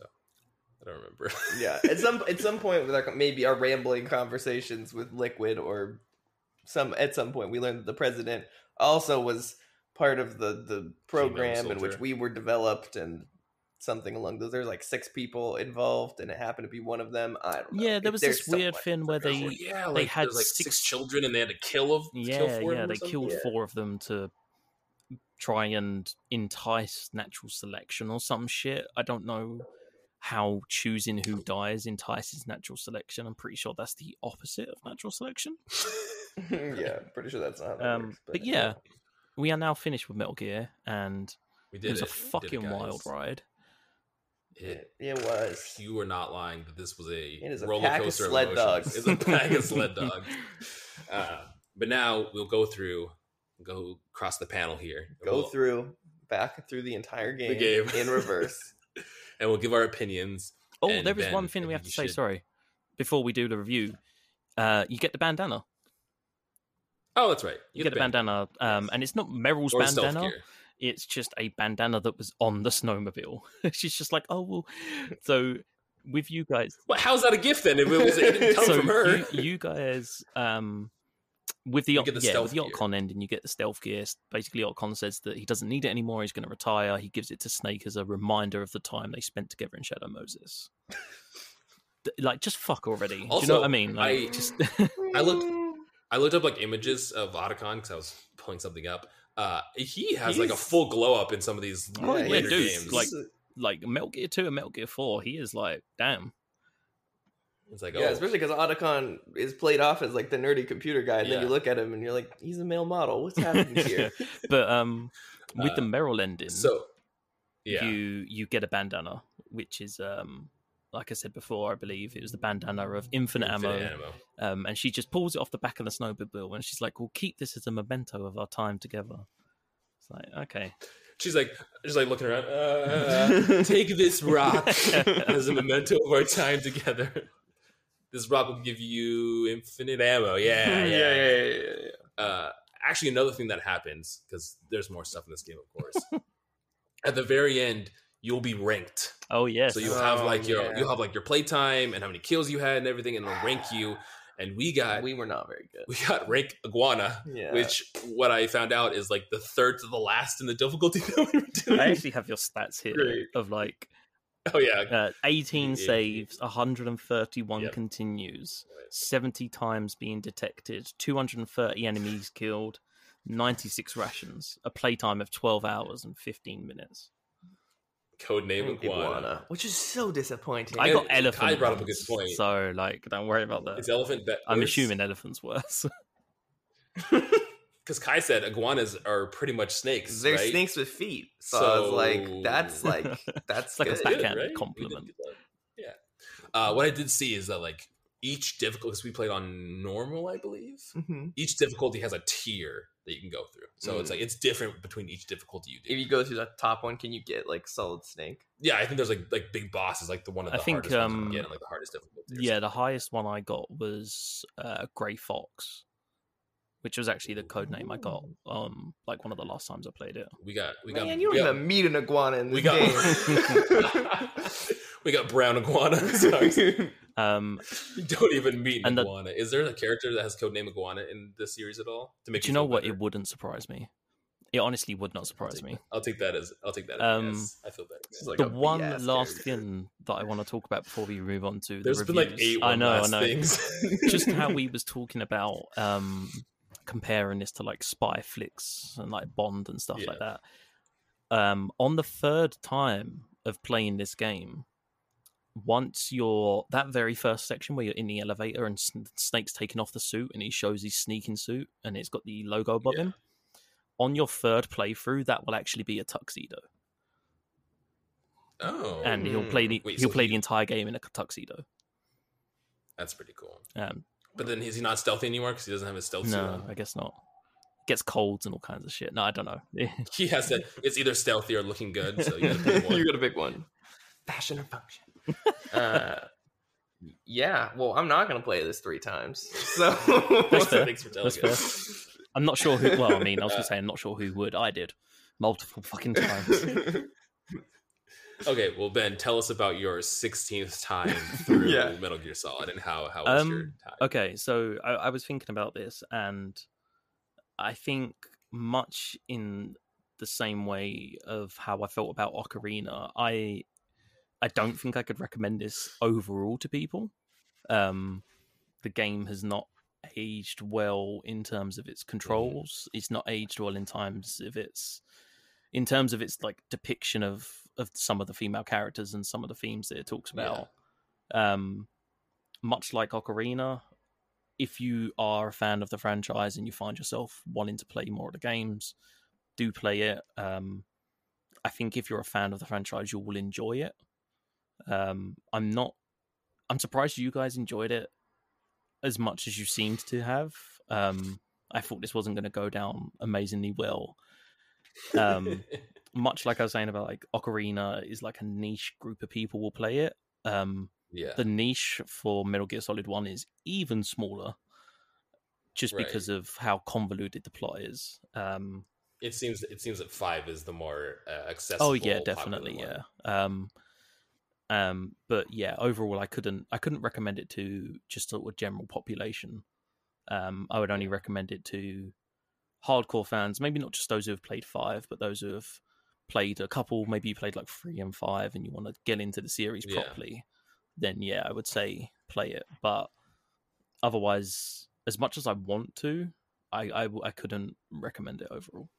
I don't remember. Yeah. At some at some point with like maybe our rambling conversations with Liquid or some at some point we learned that the president also was part of the the program in which we were developed and something along those there's like six people involved and it happened to be one of them. I don't know. Yeah, there was there's this weird someone. thing where they yeah, they had like six- six children and they had to kill of kill yeah four yeah they something? killed Yeah. four of them to try and entice natural selection or some shit i don't know how choosing who dies entices natural selection i'm pretty sure that's the opposite of natural selection yeah, pretty sure that's not that um works, but yeah we are now finished with metal gear and We it was it. a We did it, fucking wild ride It, Yeah, it was. you were not lying that this was a It is a roller pack of coaster sled emotions. dogs. It's a pack of sled dogs. Uh, but now we'll go through, go across the panel here. Go we'll- through back through the entire game, the game. in reverse. and we'll give our opinions. oh there is one thing we have to say should- sorry before we do the review uh you get the bandana Oh, that's right. you get a bandana um and it's not meryl's or bandana it's just a bandana that was on the snowmobile. She's just like, oh well. So with you guys, Well, how's that a gift then? If it, was, it didn't come so from her. You, you guys, um, with the, You Ot- get the yeah, with the gear. Otacon ending, you get the stealth gear. Basically, Otacon says that he doesn't need it anymore. He's going to retire. He gives it to Snake as a reminder of the time they spent together in Shadow Moses. Like, just fuck already. Do you know Also, what I mean? Like, I- just I looked I looked up like images of Otacon because I was pulling something up. Uh, he has like a full glow up in some of these Oh, yeah, later dude, games. like- like Metal Gear Two and Metal Gear Four. He is like, damn. It's like yeah, oh, especially because Otacon is played off as like the nerdy computer guy, and then you look at him and you're like, he's a male model. What's happening here? but um, with the Uh, Meryl ending, so yeah. you you get a bandana, which is um, like I said before, I believe it was the bandana of infinite, Infinite ammo. ammo. Um, and she just pulls it off the back of the snowmobile, and she's like, "We'll keep this as a memento of our time together." It's like, okay, She's like, just like looking around. Uh, take this rock as a memento of our time together. This rock will give you infinite ammo. Yeah, yeah, yeah, yeah, yeah, yeah, yeah. Uh, actually, another thing that happens because there's more stuff in this game, of course. At the very end, you'll be ranked. Oh yes. So you'll have Oh, like your yeah. you'll have like your playtime and how many kills you had and everything, and it'll rank you. And we got we were not very good. we got rank iguana, Yeah. which what I found out is like the third to the last in the difficulty that we were doing. I actually have your stats here Great. of like oh yeah, uh, 18 Yeah. saves, 131 Yep. continues, 70 times being detected, 230 enemies killed, 96 rations, a playtime of 12 hours and 15 minutes. codename iguana. iguana, which is so disappointing. I got Kai elephant. I brought up a good point. So like, don't worry about that. It's elephant. That I'm assuming elephant's worse. because Kai said iguanas are pretty much snakes. They're right? snakes with feet. So, I was like, that's like that's like a good. back- Good, backhand right? Compliment. Yeah. Uh, what I did see is that like each difficulty, because we played on normal, I believe. Mhm. Each difficulty has a tier that you can go through. So it's Mm. like it's different between each difficulty you do. If you go through the top one, can you get like solid snake? yeah, I think there's like like big bosses, like the one of I the think, hardest ones you um, can get, and, like the hardest difficulty. or yeah, the highest one I got was uh, Grey Fox, which was actually the code name I got. Um, like one of the last times I played it. We got we got Man, you we don't even meet an iguana in we this got we got brown iguana. Sorry. Um, You don't even meet an And the- iguana. Is there a character that has code name iguana in this series at all? To make do you know what? better? It wouldn't surprise me. It honestly would not I'll surprise me. that. I'll take that as I'll take that Um, a yes. I feel better. Like the one BS last character. thing that I want to talk about before we move on to the There's been reviews. like eight I one know, I know. things. Just how we was talking about um, comparing this to like spy flicks and like Bond and stuff like that. Um, on the third time of playing this game, once you're that very first section where you're in the elevator and Snake's taking off the suit and he shows his sneaking suit and it's got the logo above Yeah. him. On your third playthrough, that will actually be a tuxedo, oh, and he'll play the Wait, he'll so play he- the entire game in a tuxedo. that's pretty cool. Um, But then is he not stealthy anymore because he doesn't have his stealth suit no, on? I guess not. Gets colds and all kinds of shit. No, I don't know. He has to. It's either stealthy or looking good. So you got to pick one. you got a big one. Fashion or function? uh, yeah. Well, I'm not gonna play this three times. So That's fair. Thanks for telling That's us. I'm not sure who. Well, I mean, I was gonna say I'm not sure who would. I did multiple fucking times. Okay, well Ben, tell us about your 16th time through Yeah. Metal Gear Solid and how how was your Um, time? Okay, so I, I was thinking about this, and I think much in the same way of how I felt about Ocarina, I I don't think I could recommend this overall to people. Um, the game has not aged well in terms of its controls. It's not aged well in times of its in terms of its like depiction of of some of the female characters and some of the themes that it talks Yeah. about. Um, much like Ocarina, if you are a fan of the franchise and you find yourself wanting to play more of the games, do play it. Um, I think if you're a fan of the franchise, you will enjoy it. Um, I'm not. I'm surprised you guys enjoyed it as much as you seemed to have. Um, I thought this wasn't going to go down amazingly well. Um, much like I was saying about like Ocarina is like a niche group of people will play it. Um, yeah, the niche for Metal Gear Solid One is even smaller, just Right. because of how convoluted the plot is. Um, it seems it seems that five is the more uh, accessible. oh yeah, definitely, yeah. Um, um, but yeah, overall, I couldn't I couldn't recommend it to just a general population. Um, I would only recommend it to hardcore fans, maybe not just those who have played five, but those who have played a couple. Maybe you played like three and five, and you want to get into the series Yeah. properly. Then yeah, I would say play it. But otherwise, as much as I want to, I I, I couldn't recommend it overall.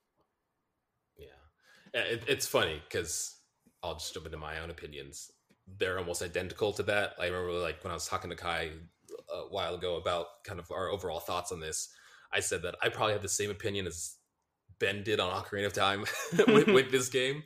Yeah, it, it's funny because I'll just jump into my own opinions. They're almost identical to that. I remember, like when I was talking to Kai uh, a while ago about kind of our overall thoughts on this. I said that I probably have the same opinion as Ben did on Ocarina of Time with, with this game,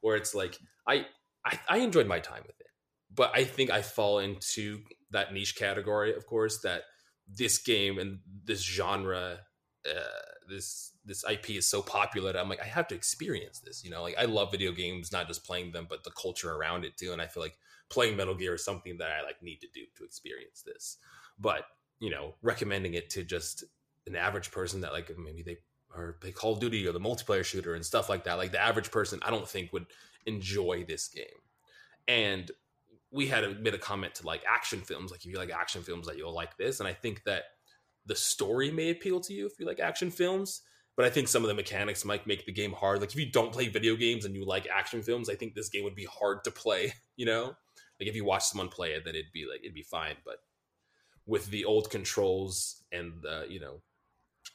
where it's like I, I I enjoyed my time with it, but I think I fall into that niche category, of course, that this game and this genre, uh, this this IP is so popular that I'm like I have to experience this. You know, like I love video games, not just playing them, but the culture around it too. And I feel like playing Metal Gear is something that I like need to do to experience this. But you know, recommending it to just an average person that like maybe they or play Call of Duty or the multiplayer shooter and stuff like that. Like the average person, I don't think would enjoy this game. And we had a, made a comment to like action films, like if you like action films, that you'll like this. And I think that the story may appeal to you if you like action films. But I think some of the mechanics might make the game hard. Like if you don't play video games and you like action films, I think this game would be hard to play. You know, like if you watch someone play it, then it'd be like it'd be fine. But with the old controls and the you know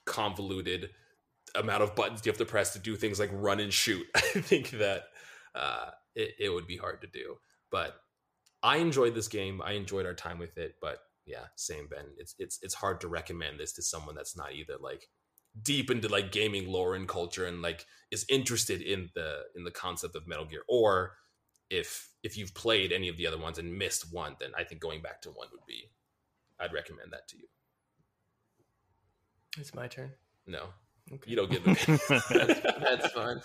convoluted amount of buttons you have to press to do things like run and shoot, I think that uh, it, it would be hard to do. But I enjoyed this game. I enjoyed our time with it. But yeah, same Ben. It's it's it's hard to recommend this to someone that's not either like deep into like gaming lore and culture and like is interested in the in the concept of Metal Gear or if if you've played any of the other ones and missed one then I think going back to one would be I'd recommend that to you. It's my turn. No. Okay. You don't get the that's, that's fine.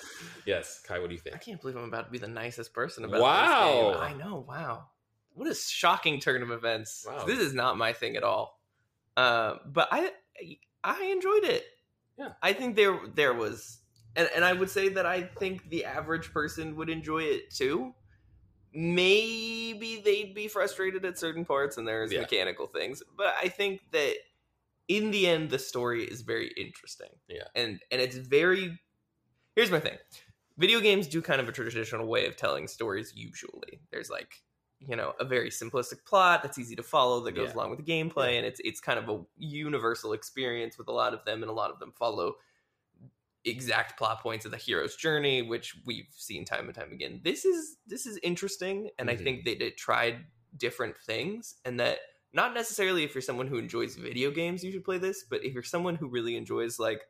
Yes, Kai, what do you think? I can't believe I'm about to be the nicest person about Wow. this game. I know. Wow. What a shocking turn of events. Wow. This is not my thing at all. Uh, but I I enjoyed it. Yeah. I think there there was and, and I would say that I think the average person would enjoy it too. Maybe they'd be frustrated at certain parts and there's Yeah. mechanical things, but I think that in the end the story is very interesting. Yeah. And and it's very Here's my thing. Video games do kind of a traditional way of telling stories usually. There's like you know a very simplistic plot that's easy to follow that goes Yeah. along with the gameplay and it's it's kind of a universal experience with a lot of them and a lot of them follow exact plot points of the hero's journey which we've seen time and time again this is this is interesting and Mhm. i think that it tried different things and that not necessarily if you're someone who enjoys video games you should play this but if you're someone who really enjoys like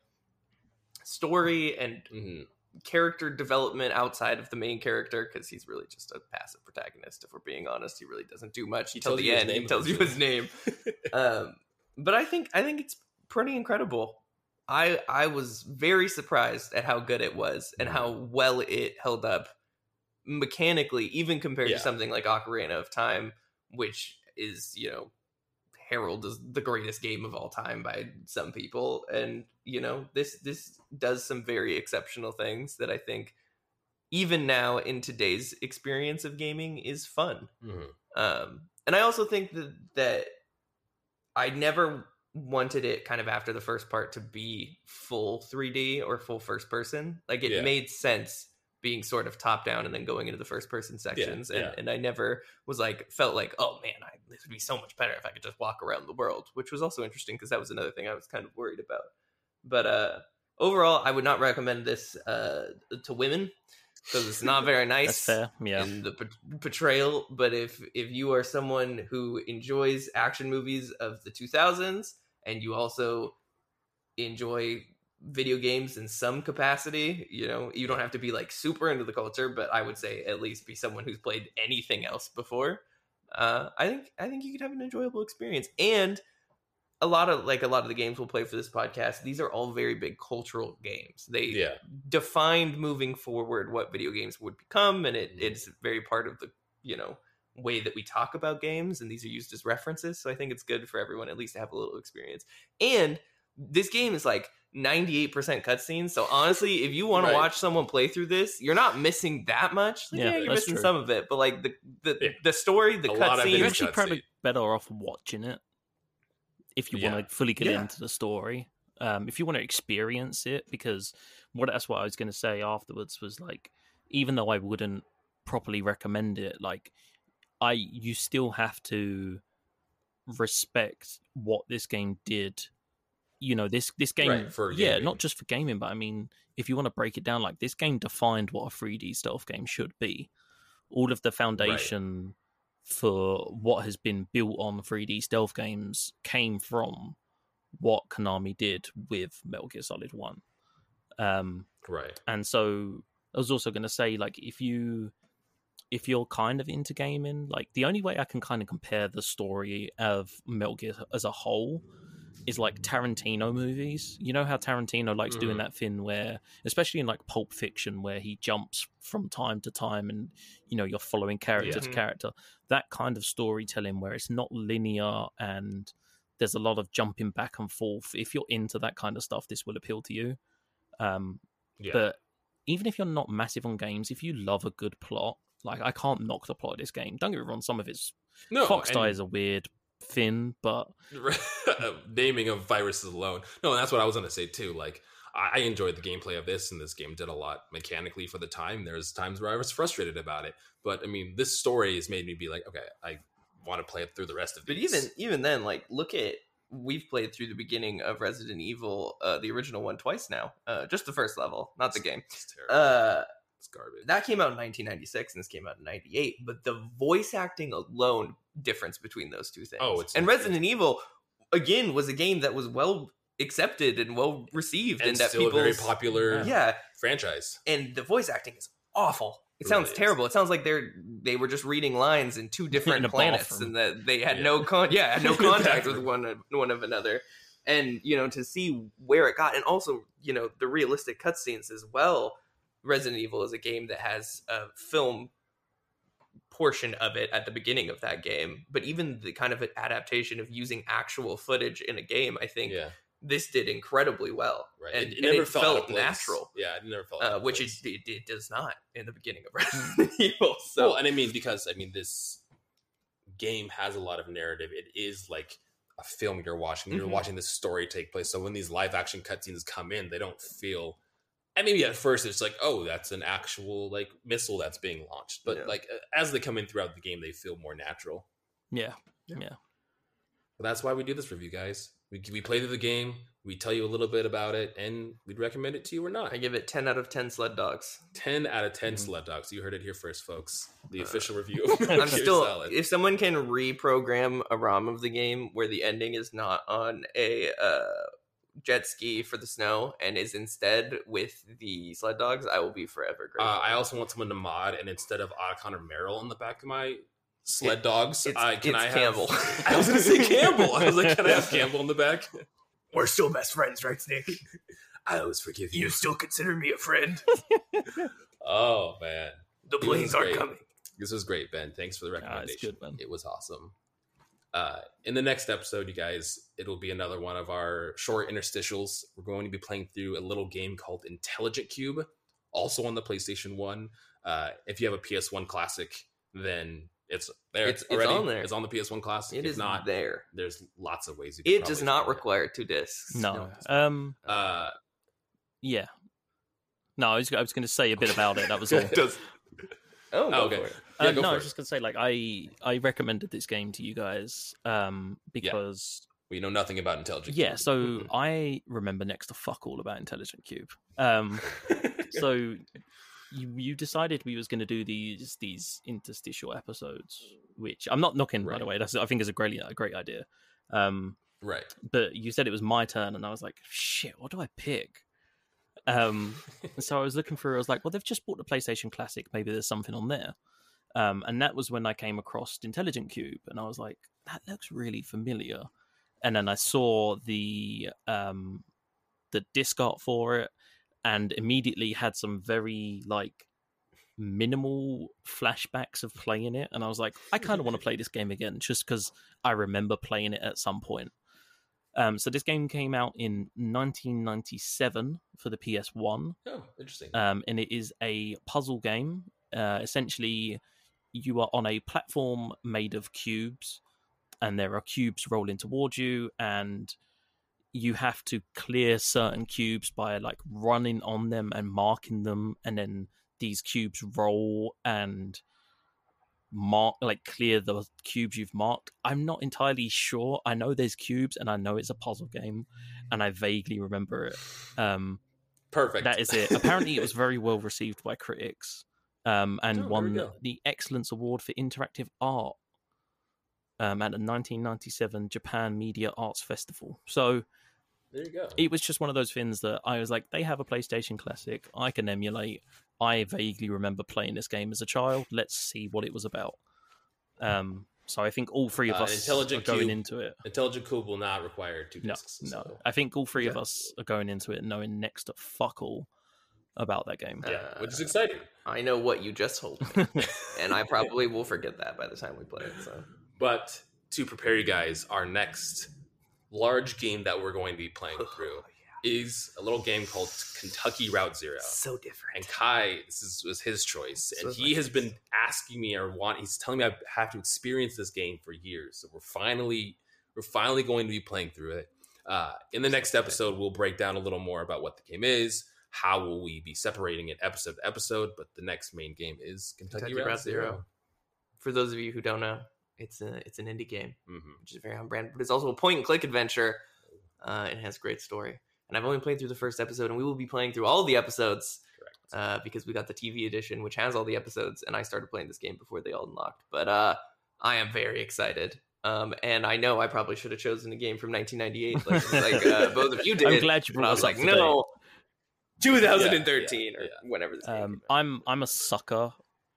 story and hmm character development outside of the main character because he's really just a passive protagonist. If we're being honest, he really doesn't do much He tells the end. He tells you his name. um, but I think I think it's pretty incredible. I I was very surprised at how good it was and Mhm. how well it held up mechanically, even compared Yeah. to something like Ocarina of Time, which is you know heralded as the greatest game of all time by some people. And you know this this does some very exceptional things that I think even now in today's experience of gaming is fun. hmm Um, and I also think that that I never wanted it kind of after the first part to be full 3D or full first person. Like it Yeah. made sense being sort of top down and then going into the first person sections. and, yeah. and I never was like felt like, oh man, I, this would be so much better if I could just walk around the world, which was also interesting because that was another thing I was kind of worried about. But uh overall, I would not recommend this uh to women because it's not very nice That's fair. Yeah. in the portrayal. But if if you are someone who enjoys action movies of the 2000s and you also enjoy video games in some capacity, you know, you don't have to be like super into the culture, but I would say at least be someone who's played anything else before. Uh, I think I think you could have an enjoyable experience and a lot of like a lot of the games we'll play for this podcast these are all very big cultural games they Yeah. defined moving forward what video games would become and it, Mhm. it's very part of the you know way that we talk about games and these are used as references so i think it's good for everyone at least to have a little experience and this game is like 98% cutscenes so honestly if you want Right. to watch someone play through this you're not missing that much like, Yeah, yeah, you're missing true. some of it but like the the, Yeah. the story the A lot You're actually cutscene. probably better off watching it if you Yeah. want to fully get Yeah. into the story. Um, if you want to experience it, because what that's what I was going to say afterwards was like, even though I wouldn't properly recommend it, like I you still have to respect what this game did. You know this this game, Right, for yeah, gaming. not just for gaming, but I mean, if you want to break it down, like this game defined what a 3D stealth game should be. All of the foundation for what has been built on 3D stealth games came from what Konami did with Metal Gear Solid 1. Um, Right. and so I was also going to say, like, if you if you're kind of into gaming, like the only way I can kind of compare the story of Metal Gear as a whole is like Tarantino movies. You know how Tarantino likes doing Mhm. that thing where, especially in like Pulp Fiction, where he jumps from time to time and you know you're following character to Mhm. character. That kind of storytelling where it's not linear and there's a lot of jumping back and forth. If you're into that kind of stuff, this will appeal to you. Um, Yeah. But even if you're not massive on games, if you love a good plot, like I can't knock the plot of this game. Don't get me wrong, some of it's no, Fox and- is a weird thing, but naming of viruses alone. No, and that's what I was going to say too. Like, I, I enjoyed the gameplay of this, and this game did a lot mechanically for the time. There's times where I was frustrated about it, but I mean, this story has made me be like, okay, I want to play it through the rest of But these. even even then, like look at we've played through the beginning of Resident Evil, uh, the original one twice now. Uh, just the first level, not the game. it's terrible. Uh, it's garbage. that came out in 1996 and this came out in 98 but the voice acting alone difference between those two things Oh, it's- and resident evil again was a game that was well accepted and well received and and that still people a very popular yeah franchise. and the voice acting is awful it It sounds really is. terrible it sounds like they're they were just reading lines in two different In planets bathroom. and that they had Yeah. no con yeah had no contact with one one of another and you know to see where it got and also you know the realistic cutscenes as well resident evil is a game that has a film portion of it at the beginning of that game but even the kind of adaptation of using actual footage in a game i think Yeah, this did incredibly well right. and, it, and it never it felt, natural Yeah, it never felt, uh, which it, it, does not in the beginning of Resident Evil. So well, and I mean because I mean this game has a lot of narrative. It is like a film you're watching. You're Mhm. watching this story take place. So when these live action cutscenes come in, they don't feel. And maybe at first it's like, oh, that's an actual like missile that's being launched. But Yeah. like as they come in throughout the game, they feel more natural. yeah, But that's why we do this review, guys. We we play through the game. We tell you a little bit about it, and we'd recommend it to you or not. I give it ten out of ten sled dogs. 10 out of 10 Mhm. sled dogs. You heard it here first, folks. The Uh, official review. of I'm still Solid. if someone can reprogram a ROM of the game where the ending is not on a uh, jet ski for the snow and is instead with the sled dogs, I will be forever grateful. Uh, I also want someone to mod, and instead of Otacon or Meryl in the back of my sled It- dogs, I, can it's I have Campbell. I was going to say Campbell. I was like, can I have Campbell in the back? We're still best friends, right, Snake? I always forgive you. You still consider me a friend. Oh man, The It planes aren't coming. this was great, Ben. Thanks for the recommendation. it's good, man. It was awesome. Uh, in the next episode, you guys, it'll be another one of our short interstitials. We're going to be playing through a little game called Intelligent Cube, also on the PlayStation One. Uh, if you have a PS1 Classic, then it's there. It's- it's on there. It's on the PS1 Classic. It if is not, there. there's lots of ways. You could It does not find it. require two discs. No, No, um, Uh, yeah, no. I was, I was going to say a bit about it. That was all. it does. Oh, go okay. Yeah, Uh, no, I was it. just gonna say, like, I I recommended this game to you guys um, because We know nothing about Intelligent yeah. Cube. So I remember next to fuck all about Intelligent Cube. Um, so you you decided we was going to do these these interstitial episodes, which I'm not knocking by the Right. way. That's I think is a great a great idea. Um, right. but you said it was my turn, and I was like, shit, what do I pick? Um, so I was looking through. I was like, well, they've just bought the PlayStation Classic. Maybe there's something on there. Um, and that was when I came across Intelligent Cube, and I was like, that looks really familiar. And then I saw the um, the disc art for it, and immediately had some very like minimal flashbacks of playing it. And I was like, I kind of want to play this game again, just because I remember playing it at some point. Um, so this game came out in 1997 for the PS1 Oh, interesting. um, and it is a puzzle game. Uh, essentially, you are on a platform made of cubes, and there are cubes rolling towards you, and you have to clear certain cubes by like running on them and marking them, and then these cubes roll and mark like clear the cubes you've marked. I'm not entirely sure. I know there's cubes, and I know it's a puzzle game, and I vaguely remember it. Um, Perfect. that is it. Apparently, it was very well received by critics, um, and Oh, won the Excellence Award for Interactive Art um, at the 1997 Japan Media Arts Festival. So there you go. it was just one of those things that I was like, they have a PlayStation Classic, I can emulate. I vaguely remember playing this game as a child. Let's see what it was about. Um, So I think all three of Uh, us Intelligent are going Cube. into it. Intelligent Cube will not require two No, discs. no. so- I think all three of us are going into it knowing next to fuck all about that game. yeah, which is Uh, exciting. I know what you just told me, and I probably will forget that by the time we play it. So But to prepare you guys, our next large game that we're going to be playing through is a little game called Kentucky Route Zero. so different. And Kai, this is, was his choice, This and he has choice. been asking me or want. He's telling me I have to experience this game for years. So we're finally, we're finally going to be playing through it. Uh, in the next episode, we'll break down a little more about what the game is. How will we be separating it episode to episode? But the next main game is Kentucky, Kentucky Route, Route Zero. Zero. For those of you who don't know, it's a it's an indie game, Mhm. which is very on brand, but it's also a point and click adventure. Uh, it has great story, and I've only played through the first episode, and we will be playing through all the episodes uh, because we got the TV edition, which has all the episodes, and I started playing this game before they all unlocked. But uh, I am very excited. Um, and I know I probably should have chosen a game from 1998, like, like uh, both of you did. I'm glad you brought I was like, to date. no, 2013 Yeah, or yeah. whenever this Um. I'm I'm a sucker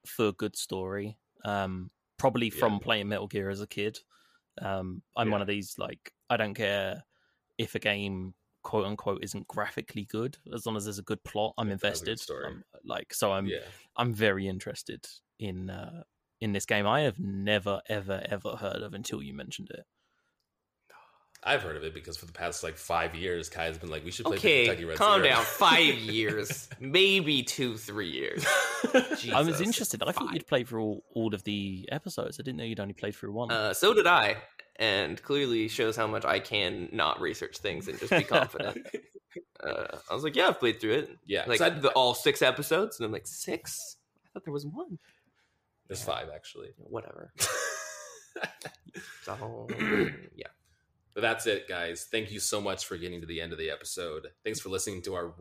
for a good story. Um, probably from Yeah. playing Metal Gear as a kid. Um, I'm Yeah. one of these like I don't care if a game quote unquote isn't graphically good as long as there's a good plot. I'm Yeah, that's a good invested. story. I'm, like so, I'm yeah. I'm very interested in uh, in this game. I have never ever ever heard of until you mentioned it. I've heard of it because for the past like five years, Kai has been like, "We should play the Okay, Kentucky Route calm Zero." down. Five years, maybe two, three years. I was Jesus, interested. I thought five. you'd play through all, all of the episodes. I didn't know you'd only played through one. Uh, so did I, and clearly shows how much I can not research things and just be confident. uh, I was like, yeah, I've played through it. yeah, Like I- the, all six episodes, and I'm like, six? I thought there was one. there's five actually. Whatever. So yeah, But that's it, guys. Thank you so much for getting to the end of the episode. Thanks for listening to our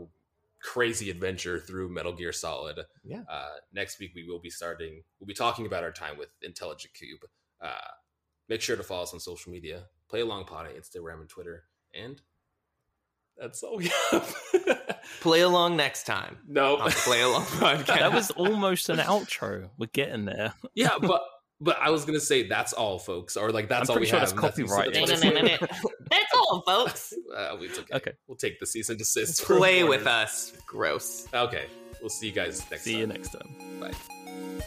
crazy adventure through Metal Gear Solid. Yeah. Uh, next week we will be starting. We'll be talking about our time with Intelligent Cube. Uh, make sure to follow us on social media. Play along pod on Instagram and Twitter. And that's all we have. play along next time. no, on Play Along podcast. that was almost an outro. We're getting there. yeah, but but I was gonna say that's all, folks, or like that's I'm all we pretty sure have. that's and copyrighted. that's-. That's all, folks. Uh, it's okay. Okay. We'll take the cease and desist. from Play with us. Gross. Okay. We'll see you guys next See time. you next time. Bye.